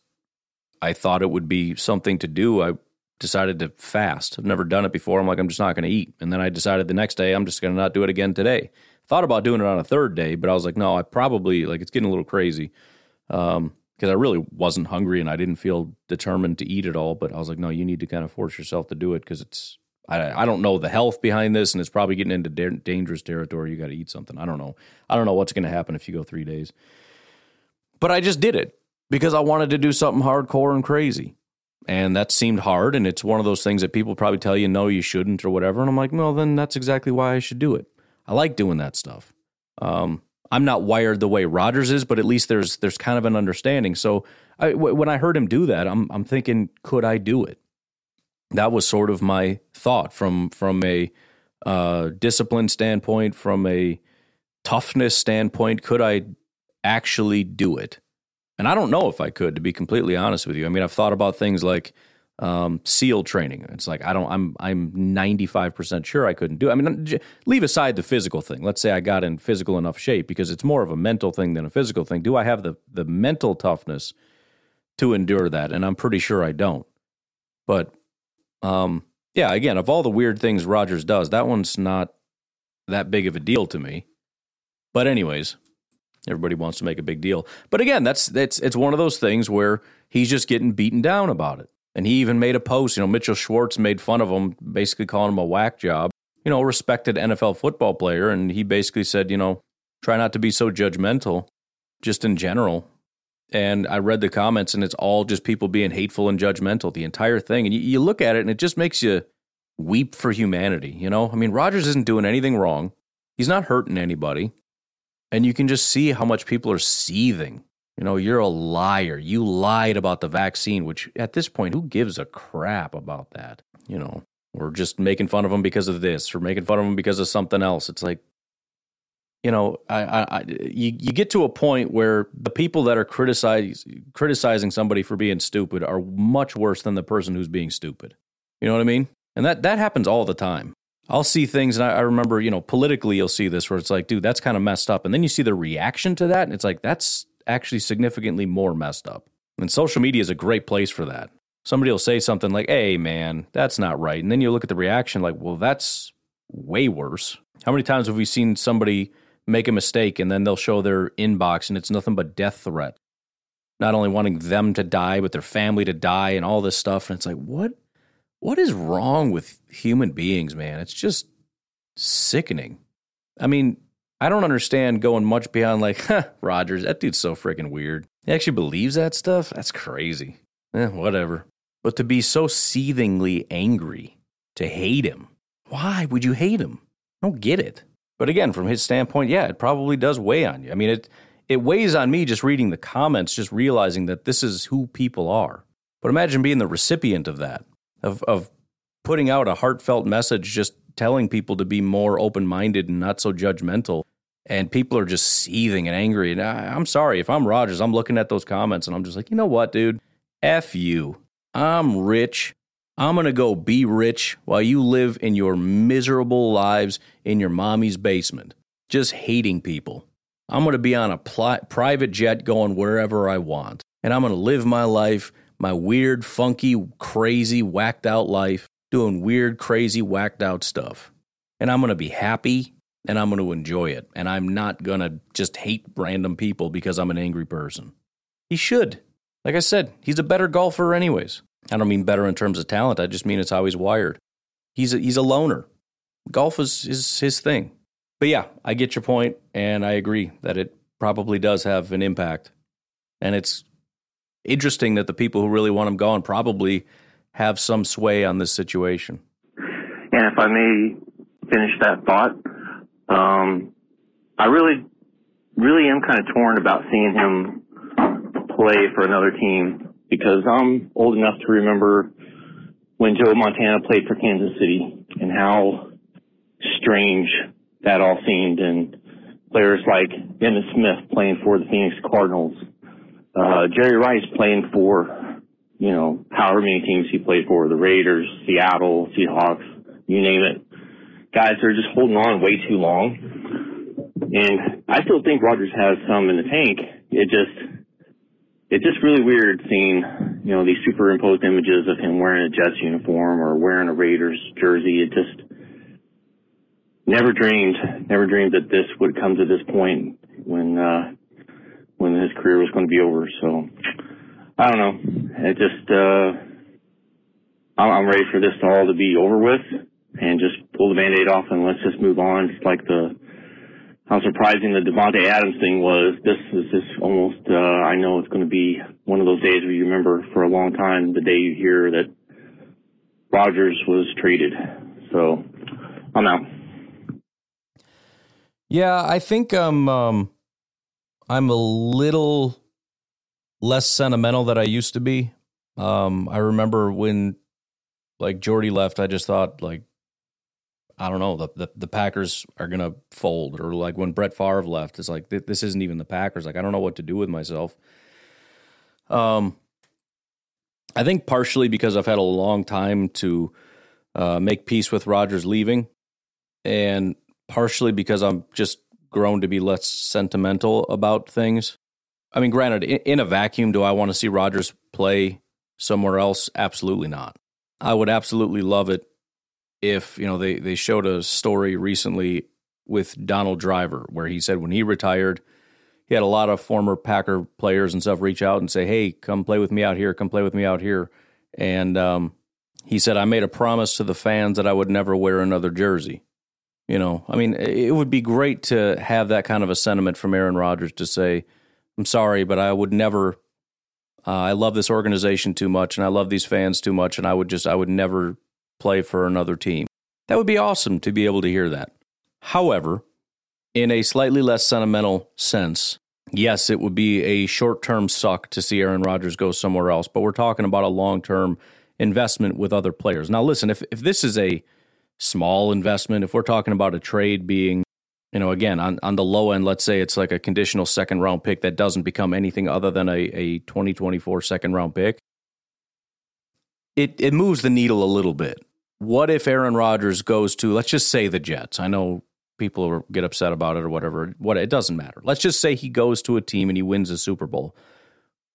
I thought it would be something to do, I decided to fast. I've never done it before. I'm like, I'm just not going to eat. And then I decided the next day, I'm just going to not do it again today. Thought about doing it on a third day, but I was like, no, I probably, like, it's getting a little crazy. Um, because I really wasn't hungry and I didn't feel determined to eat at all. But I was like, no, you need to kind of force yourself to do it because it's I, I don't know the health behind this, and it's probably getting into da- dangerous territory. You got to eat something. I don't know. I don't know what's going to happen if you go three days. But I just did it because I wanted to do something hardcore and crazy. And that seemed hard. And it's one of those things that people probably tell you, no, you shouldn't or whatever. And I'm like, well, then that's exactly why I should do it. I like doing that stuff. Um, I'm not wired the way Rodgers is, but at least there's there's kind of an understanding. So I, w- when I heard him do that, I'm I'm thinking, could I do it? That was sort of my thought from from a uh, discipline standpoint, from a toughness standpoint. Could I actually do it? And I don't know if I could, to be completely honest with you. I mean, I've thought about things like um, SEAL training. It's like I don't. I'm I'm 95 percent sure I couldn't do. It. I mean, leave aside the physical thing. Let's say I got in physical enough shape because it's more of a mental thing than a physical thing. Do I have the the mental toughness to endure that? And I'm pretty sure I don't. But um, yeah, again, of all the weird things Rodgers does, that one's not that big of a deal to me. But anyways, everybody wants to make a big deal. But again, that's that's it's one of those things where he's just getting beaten down about it. And he even made a post. You know, Mitchell Schwartz made fun of him, basically calling him a whack job. You know, respected NFL football player, and he basically said, you know, try not to be so judgmental, just in general. And I read the comments, and it's all just people being hateful and judgmental, the entire thing. And you, you look at it, and it just makes you weep for humanity. You know, I mean, Rodgers isn't doing anything wrong. He's not hurting anybody. And you can just see how much people are seething you know, you're a liar. You lied about the vaccine, which at this point, who gives a crap about that? You know, we're just making fun of them because of this or making fun of them because of something else. It's like, you know, I, I, you, you get to a point where the people that are criticize, criticizing somebody for being stupid are much worse than the person who's being stupid. You know what I mean? And that, that happens all the time. I'll see things, and I, I remember, you know, politically, you'll see this where it's like, dude, that's kind of messed up. And then you see the reaction to that, and it's like, that's actually significantly more messed up. And social media is a great place for that. Somebody will say something like, hey, man, that's not right. And then you look at the reaction like, well, that's way worse. How many times have we seen somebody make a mistake and then they'll show their inbox and it's nothing but death threat? Not only wanting them to die, but their family to die and all this stuff. And it's like, what? What is wrong with human beings, man? It's just sickening. I mean, I don't understand going much beyond like, huh, Rodgers, that dude's so freaking weird. He actually believes that stuff? That's crazy. Eh, whatever. But to be so seethingly angry, to hate him, why would you hate him? I don't get it. But again, from his standpoint, yeah, it probably does weigh on you. I mean, it it weighs on me just reading the comments, just realizing that this is who people are. But imagine being the recipient of that, of of putting out a heartfelt message, just telling people to be more open minded and not so judgmental and people are just seething and angry. And I, am sorry if I'm Rodgers, I'm looking at those comments and I'm just like, you know what, dude? F you. I'm rich. I'm going to go be rich while you live in your miserable lives in your mommy's basement, just hating people. I'm going to be on a pl- private jet going wherever I want. and I'm going to live my life, my weird, funky, crazy, whacked out life, doing weird, crazy, whacked out stuff. And I'm going to be happy and I'm going to enjoy it. And I'm not going to just hate random people because I'm an angry person. He should. Like I said, he's a better golfer, anyways. I don't mean better in terms of talent, I just mean it's how he's wired. He's a, he's a loner. Golf is, is his thing. But yeah, I get your point, and I agree that it probably does have an impact. And it's interesting that the people who really want him gone probably have some sway on this situation. And if I may finish that thought, um, I really, really am kind of torn about seeing him play for another team because I'm old enough to remember when Joe Montana played for Kansas City and how strange that all seemed and players like Emmitt Smith playing for the Phoenix Cardinals, uh, Jerry Rice playing for, you know, however many teams he played for, the Raiders, Seattle, Seahawks, you name it. Guys are just holding on way too long. And I still think Rodgers has some in the tank. It just, it's just really weird seeing, you know, these superimposed images of him wearing a Jets uniform or wearing a Raiders jersey. It just never dreamed, never dreamed that this would come to this point when, uh, when his career was going to be over. So I don't know. It just, uh, I'm ready for this all to be over with and just pull the band-aid off and let's just move on. It's like the, how surprising the Davante Adams thing was. This is just almost, uh, I know it's going to be one of those days where you remember for a long time the day you hear that Rodgers was traded. So I'm out. Yeah, I think um, um, I'm a little less sentimental than I used to be. Um, I remember when like Jordy left, I just thought like I don't know, the, the, the Packers are going to fold. Or like when Brett Favre left, it's like, th- this isn't even the Packers. Like, I don't know what to do with myself. Um, I think partially because I've had a long time to uh, make peace with Rodgers leaving, and partially because I'm just grown to be less sentimental about things. I mean, granted, in, in a vacuum, do I want to see Rodgers play somewhere else? Absolutely not. I would absolutely love it if you know they they showed a story recently with Donald Driver where he said when he retired he had a lot of former Packer players and stuff reach out and say hey come play with me out here come play with me out here. And um, he said I made a promise to the fans that I would never wear another jersey. You know I mean it would be great to have that kind of a sentiment from Aaron Rodgers to say I'm sorry but I would never uh, I love this organization too much and I love these fans too much and I would just I would never play for another team. That would be awesome to be able to hear that. However, in a slightly less sentimental sense, yes, it would be a short term suck to see Aaron Rodgers go somewhere else, but we're talking about a long term investment with other players. Now, listen, if, if this is a small investment, if we're talking about a trade being, you know, again, on, on the low end, let's say it's like a conditional second round pick that doesn't become anything other than a, a 2024 second round pick, it, it moves the needle a little bit what if Aaron Rodgers goes to, let's just say the Jets? I know people get upset about it or whatever. What it doesn't matter. Let's just say he goes to a team and he wins a Super Bowl.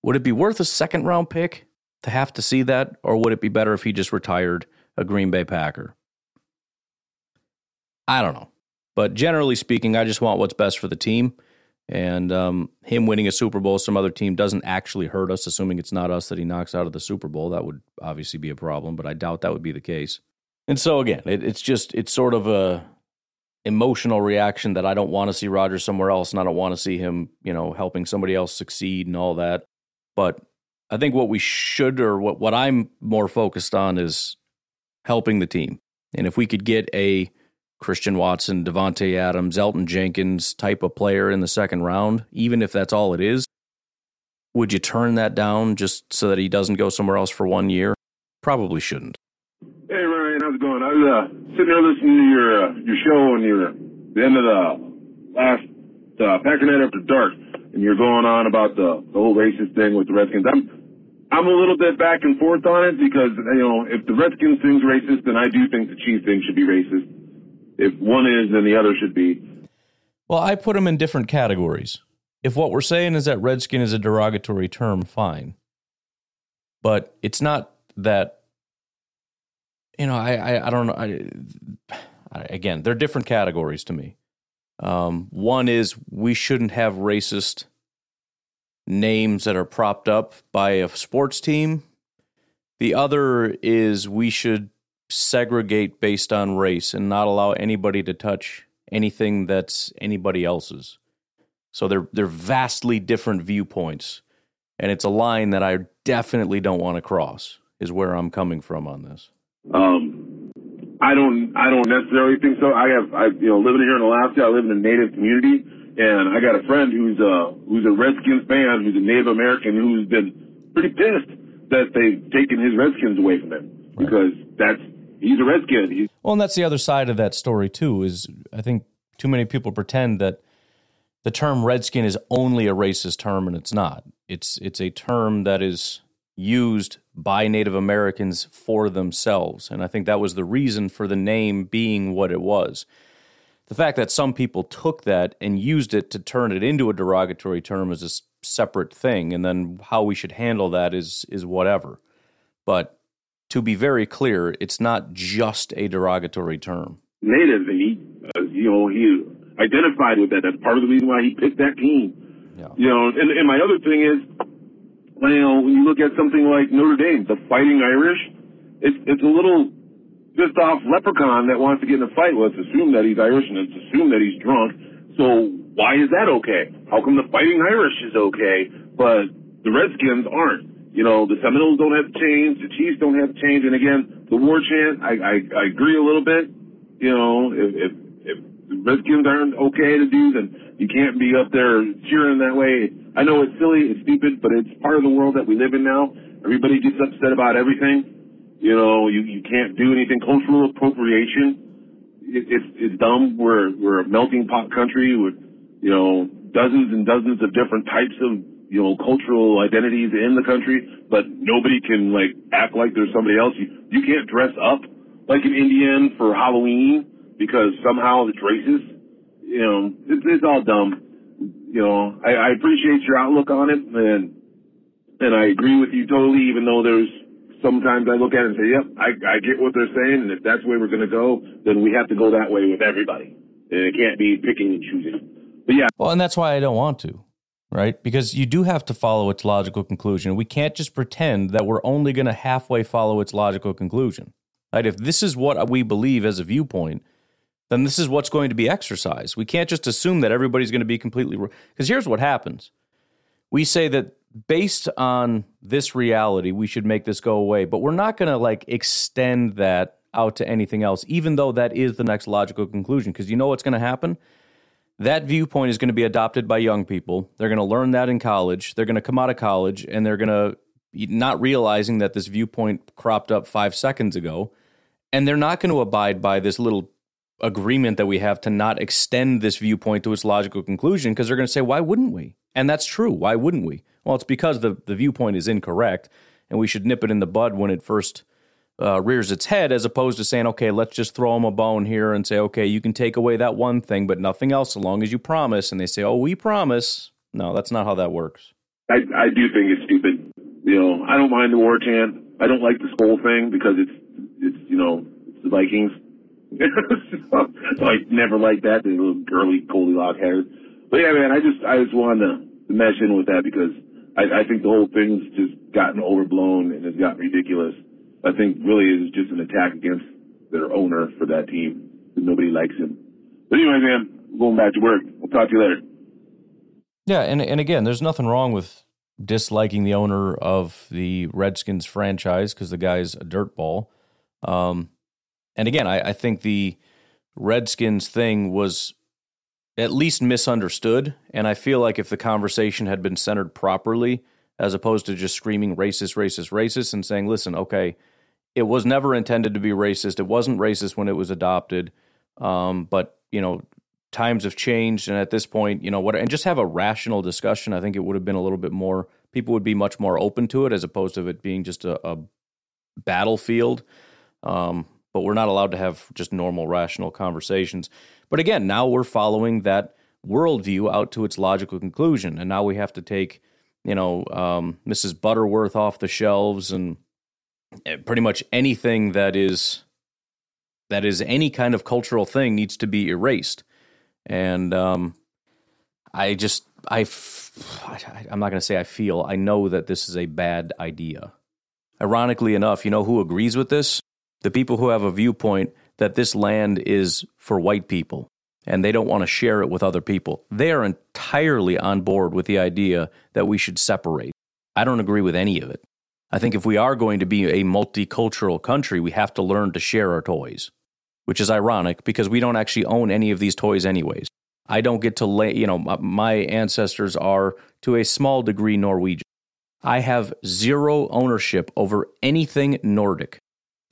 Would it be worth a second round pick to have to see that, or would it be better if he just retired a Green Bay Packer? I don't know, but generally speaking, I just want what's best for the team. And um, him winning a Super Bowl, some other team doesn't actually hurt us, assuming it's not us that he knocks out of the Super Bowl. That would obviously be a problem, but I doubt that would be the case. And so again, it, it's just it's sort of a emotional reaction that I don't want to see Rodgers somewhere else, and I don't want to see him, you know, helping somebody else succeed and all that. But I think what we should, or what what I'm more focused on, is helping the team. And if we could get a Christian Watson, Davante Adams, Elgton Jenkins type of player in the second round, even if that's all it is, would you turn that down just so that he doesn't go somewhere else for one year? Probably shouldn't. It going? I was uh, sitting there listening to your uh, your show and you're the end of the last uh, Packernet After Dark, and you're going on about the, the whole racist thing with the Redskins. I'm I'm a little bit back and forth on it because you know if the Redskins thing's racist, then I do think the Chiefs thing should be racist. If one is, then the other should be. Well, I put them in different categories. if what we're saying is that redskin is a derogatory term, fine. But it's not that you know, I I, I don't know. I, I, again, they're different categories to me. Um, one is we shouldn't have racist names that are propped up by a sports team. The other is we should segregate based on race and not allow anybody to touch anything that's anybody else's. So they're they're vastly different viewpoints, and it's a line that I definitely don't want to cross. Is where I'm coming from on this. Um, I don't, I don't necessarily think so. I have, I, you know, living here in Alaska, I live in a native community, and I got a friend who's a who's a Redskins fan, who's a Native American, who's been pretty pissed that they've taken his Redskins away from him because that's he's a Redskin. He's Well, and that's the other side of that story too. Is I think too many people pretend that the term redskin is only a racist term, and it's not. It's it's a term that is used by Native Americans for themselves, and I think that was the reason for the name being what it was. The fact that some people took that and used it to turn it into a derogatory term is a separate thing, and then how we should handle that is is whatever. But to be very clear, it's not just a derogatory term. native, and he, uh, you know, he identified with that. That's part of the reason why he picked that team. Yeah. You know, and, and my other thing is, you know, when you look at something like Notre Dame, the Fighting Irish, it's it's a little pissed off leprechaun that wants to get in a fight. Let's assume that he's Irish and let's assume that he's drunk. So why is that okay? How come the Fighting Irish is okay, but the Redskins aren't? You know, the Seminoles don't have change, the Chiefs don't have change, and again, the war chant, I, I, I agree a little bit. You know, if, if, if the Redskins aren't okay to do, then you can't be up there cheering that way. I know it's silly, it's stupid, but it's part of the world that we live in now. Everybody gets upset about everything. You know, you, you can't do anything. Cultural appropriation, it, it's, it's dumb. We're, we're a melting pot country with, you know, dozens and dozens of different types of, you know, cultural identities in the country, but nobody can like act like there's somebody else. You, you can't dress up like an Indian for Halloween because somehow it's racist. You know, it's, it's all dumb. You know, I, I appreciate your outlook on it and, and I agree with you totally, even though there's sometimes I look at it and say, yep, I, I get what they're saying. And if that's where we're going to go, then we have to go that way with everybody. And it can't be picking and choosing. But yeah, Well, and that's why I don't want to, right? Because you do have to follow its logical conclusion. We can't just pretend that we're only going to halfway follow its logical conclusion. Right? If this is what we believe as a viewpoint, then this is what's going to be exercised. We can't just assume that everybody's going to be completely because here's what happens. We say that based on this reality, we should make this go away, but we're not going to like extend that out to anything else, even though that is the next logical conclusion. Because you know what's going to happen? that viewpoint is going to be adopted by young people. They're going to learn that in college. They're going to come out of college and they're going to not realizing that this viewpoint cropped up five seconds ago. And they're not going to abide by this little agreement that we have to not extend this viewpoint to its logical conclusion because they're going to say, why wouldn't we? And that's true. Why wouldn't we? Well, it's because the, the viewpoint is incorrect and we should nip it in the bud when it first uh, rears its head as opposed to saying, okay, let's just throw them a bone here and say, okay, you can take away that one thing, but nothing else so long as you promise. And they say, oh, we promise. No, that's not how that works. I, I do think it's stupid. You know, I don't mind the war chant. I don't like the whole thing because it's, it's, you know, it's the Vikings. So, so I never liked that, the little girly Goldilocks hair. But yeah, man, I just, I just wanted to mesh in with that because I, I think the whole thing's just gotten overblown and has gotten ridiculous. I think really is just an attack against their owner for that team. Nobody likes him. But anyway, man, going back to work. We'll talk to you later. Yeah, and and again, there's nothing wrong with disliking the owner of the Redskins franchise because the guy's a dirtball. Um, and again, I, I think the Redskins thing was at least misunderstood, and I feel like if the conversation had been centered properly, as opposed to just screaming racist, racist, racist, and saying, "Listen, okay, it was never intended to be racist. It wasn't racist when it was adopted, um, but you know." times have changed and at this point you know what and just have a rational discussion i think it would have been a little bit more people would be much more open to it as opposed to it being just a, a battlefield um, but we're not allowed to have just normal rational conversations but again now we're following that worldview out to its logical conclusion. And now we have to take, you know, um, Mrs. Butterworth off the shelves and eh, pretty much anything that is that is any kind of cultural thing needs to be erased. And um, I just I I'm not going to say I feel I know that this is a bad idea. Ironically enough, you know who agrees with this? The people who have a viewpoint that this land is for white people and they don't want to share it with other people. They are entirely on board with the idea that we should separate. I don't agree with any of it. I think if we are going to be a multicultural country, we have to learn to share our toys, which is ironic because we don't actually own any of these toys, anyways. I don't get to lay, you know, my- ancestors are to a small degree Norwegian. I have zero ownership over anything Nordic.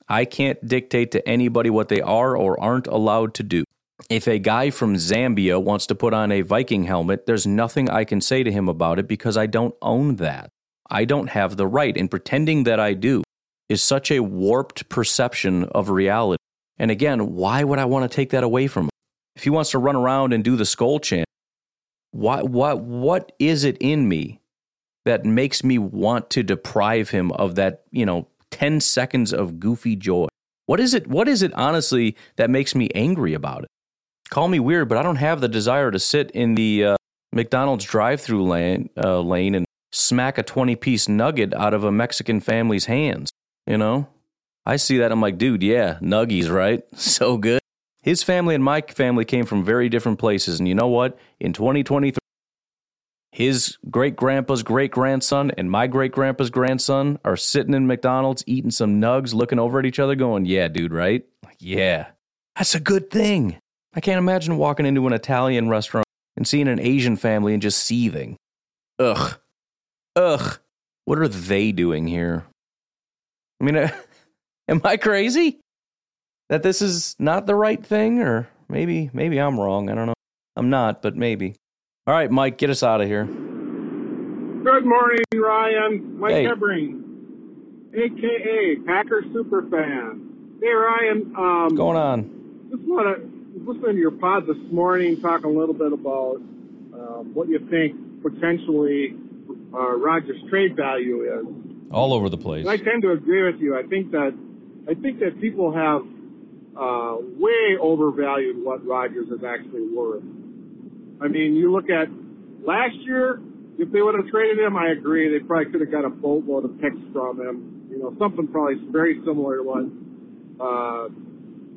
I can't dictate to anybody what they are or aren't allowed to do. If a guy from Zambia wants to put on a Viking helmet, there's nothing I can say to him about it because I don't own that. I don't have the right, and pretending that I do is such a warped perception of reality. And again, why would I want to take that away from him? If he wants to run around and do the skull chant, what what what is it in me that makes me want to deprive him of that, you know, 10 seconds of goofy joy? What is it what is it honestly that makes me angry about it? Call me weird, but I don't have the desire to sit in the uh, McDonald's drive-through lane uh, lane and smack a 20-piece nugget out of a Mexican family's hands, you know? I see that I'm like, dude, yeah, nuggies, right? So good. His family and my family came from very different places. And you know what? In 2023, his great grandpa's great grandson and my great grandpa's grandson are sitting in McDonald's eating some nugs, looking over at each other, going, Yeah, dude, right? Like, yeah, that's a good thing. I can't imagine walking into an Italian restaurant and seeing an Asian family and just seething. Ugh. Ugh. What are they doing here? I mean, am I crazy? that this is not the right thing or maybe maybe I'm wrong. I don't know. I'm not, but maybe. All right, Mike, get us out of here. Good morning, Ryan. Mike Hey. Hebring, aka Packer Superfan. Hey, Ryan. Um, What's going on? Just want to listen to your pod this morning, talk a little bit about um, what you think potentially uh, Rodgers' trade value is. All over the place. And I tend to agree with you. I think that I think that people have uh, way overvalued what Rodgers is actually worth. I mean, you look at last year. If they would have traded him, I agree. They probably could have got a boatload of picks from him. You know, something probably very similar to what uh,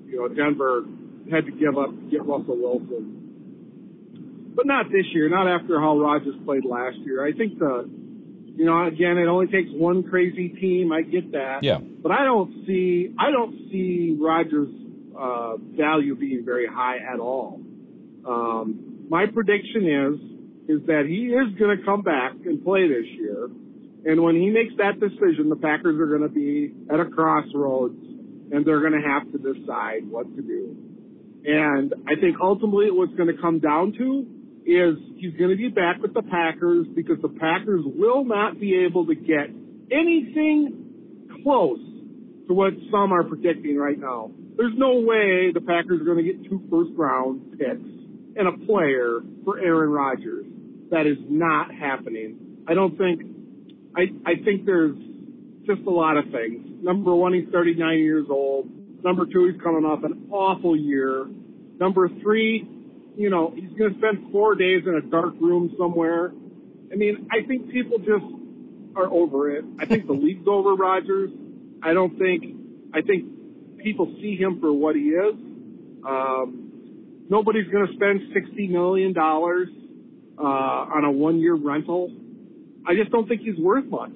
you know Denver had to give up to get Russell Wilson. But not this year. Not after how Rodgers played last year. I think the you know, again, it only takes one crazy team. I get that. Yeah. But I don't see I don't see Rodgers' uh, value being very high at all. Um, my prediction is is that he is going to come back and play this year, and when he makes that decision, the Packers are going to be at a crossroads, and they're going to have to decide what to do. And I think ultimately what's going to come down to is he's going to be back with the Packers because the Packers will not be able to get anything close to what some are predicting right now. There's no way the Packers are going to get two first round picks and a player for Aaron Rodgers. That is not happening. I don't think, I, I think there's just a lot of things. Number one, he's 39 years old. Number two, he's coming off an awful year. Number three, you know, he's going to spend four days in a dark room somewhere. I mean, I think people just are over it. I think the league's over Rodgers. I don't think, I think people see him for what he is. Um, nobody's going to spend $60 million, uh, on a one year rental. I just don't think he's worth much.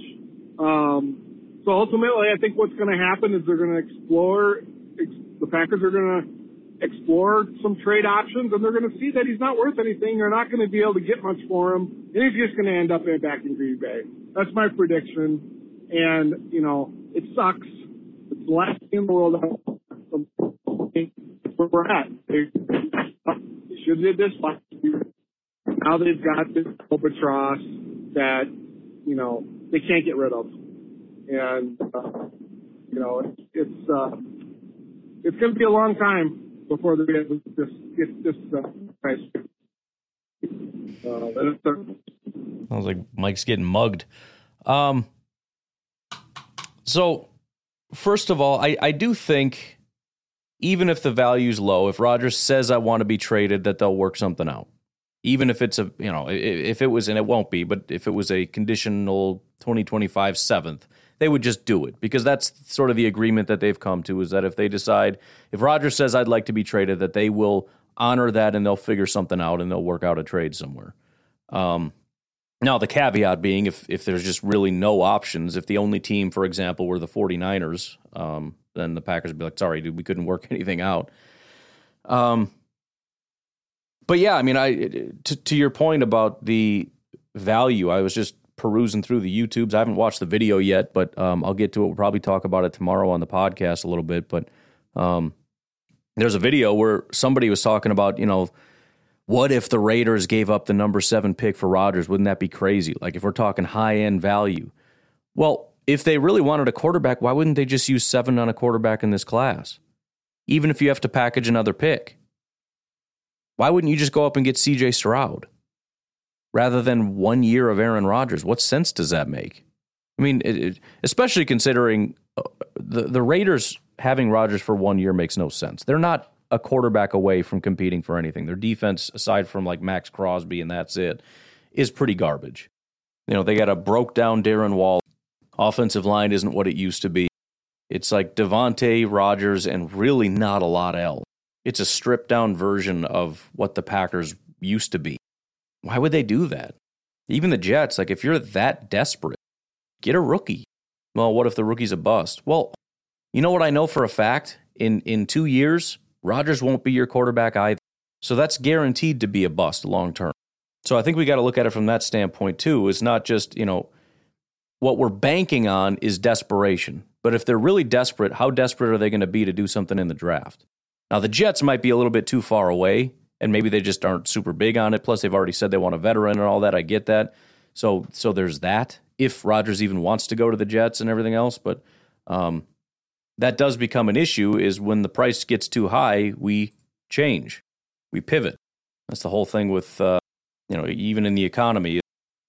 Um, so ultimately, I think what's going to happen is they're going to explore, ex- the Packers are going to explore some trade options and they're going to see that he's not worth anything. They're not going to be able to get much for him. And he's just going to end up back in Green Bay. That's my prediction. And, you know, it sucks. It's the last thing in the world. Where we're at. They did this last year. Now they've got this albatross that, you know, they can't get rid of. And, uh, you know, it's, it's, uh, it's going to be a long time before they get this, get this, uh, price. Uh, Sounds like Mike's getting mugged. Um, so, first of all, I, I do think even if the value's low, if Rodgers says I want to be traded, that they'll work something out. Even if it's a, you know, if it was, and it won't be, but if it was a conditional 2025 seventh, they would just do it because that's sort of the agreement that they've come to is that if they decide, if Rodgers says I'd like to be traded, that they will honor that and they'll figure something out and they'll work out a trade somewhere. Um, now, the caveat being if, if there's just really no options, if the only team, for example, were the 49ers, um, then the Packers would be like, sorry, dude, we couldn't work anything out. Um, but yeah, I mean, I to, to your point about the value, I was just perusing through the YouTubes. I haven't watched the video yet, but um, I'll get to it. We'll probably talk about it tomorrow on the podcast a little bit. But um, there's a video where somebody was talking about, you know, what if the Raiders gave up the number seven pick for Rodgers? Wouldn't that be crazy? Like if we're talking high end value. Well, if they really wanted a quarterback, why wouldn't they just use seven on a quarterback in this class? Even if you have to package another pick. Why wouldn't you just go up and get CJ Stroud rather than one year of Aaron Rodgers? What sense does that make? I mean, it, it, especially considering uh, the, the Raiders having Rodgers for one year makes no sense. They're not a quarterback away from competing for anything. Their defense, aside from like Maxx Crosby and that's it, is pretty garbage. You know, they got a broke down Darren Waller. Offensive line isn't what it used to be. It's like Davante, Rodgers, and really not a lot else. It's a stripped down version of what the Packers used to be. Why would they do that? Even the Jets, like if you're that desperate, get a rookie. Well, what if the rookie's a bust? Well, you know what I know for a fact? In in two years, Rodgers won't be your quarterback either. So that's guaranteed to be a bust long term. So I think we got to look at it from that standpoint too. It's not just, you know, what we're banking on is desperation. But if they're really desperate, how desperate are they going to be to do something in the draft? Now, the Jets might be a little bit too far away, and maybe they just aren't super big on it. Plus, they've already said they want a veteran and all that. I get that. So, so there's that. If Rodgers even wants to go to the Jets and everything else, but um, that does become an issue. Is when the price gets too high, we change, we pivot. That's the whole thing with uh, you know even in the economy.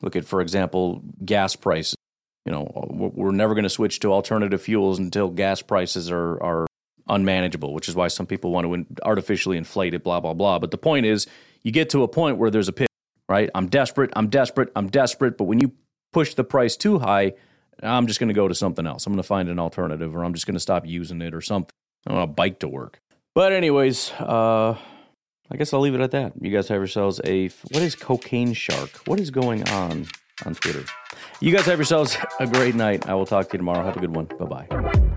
Look at, for example, gas prices. You know, we're never going to switch to alternative fuels until gas prices are are unmanageable, which is why some people want to artificially inflate it, blah, blah, blah. But the point is, you get to a point where there's a pit, right? I'm desperate, I'm desperate, I'm desperate. But when you push the price too high, I'm just going to go to something else. I'm going to find an alternative or I'm just going to stop using it or something. I want a bike to work. But, anyways, uh, I guess I'll leave it at that. You guys have yourselves a. What is Cocaine Shark? What is going on on Twitter? You guys have yourselves a great night. I will talk to you tomorrow. Have a good one. Bye bye.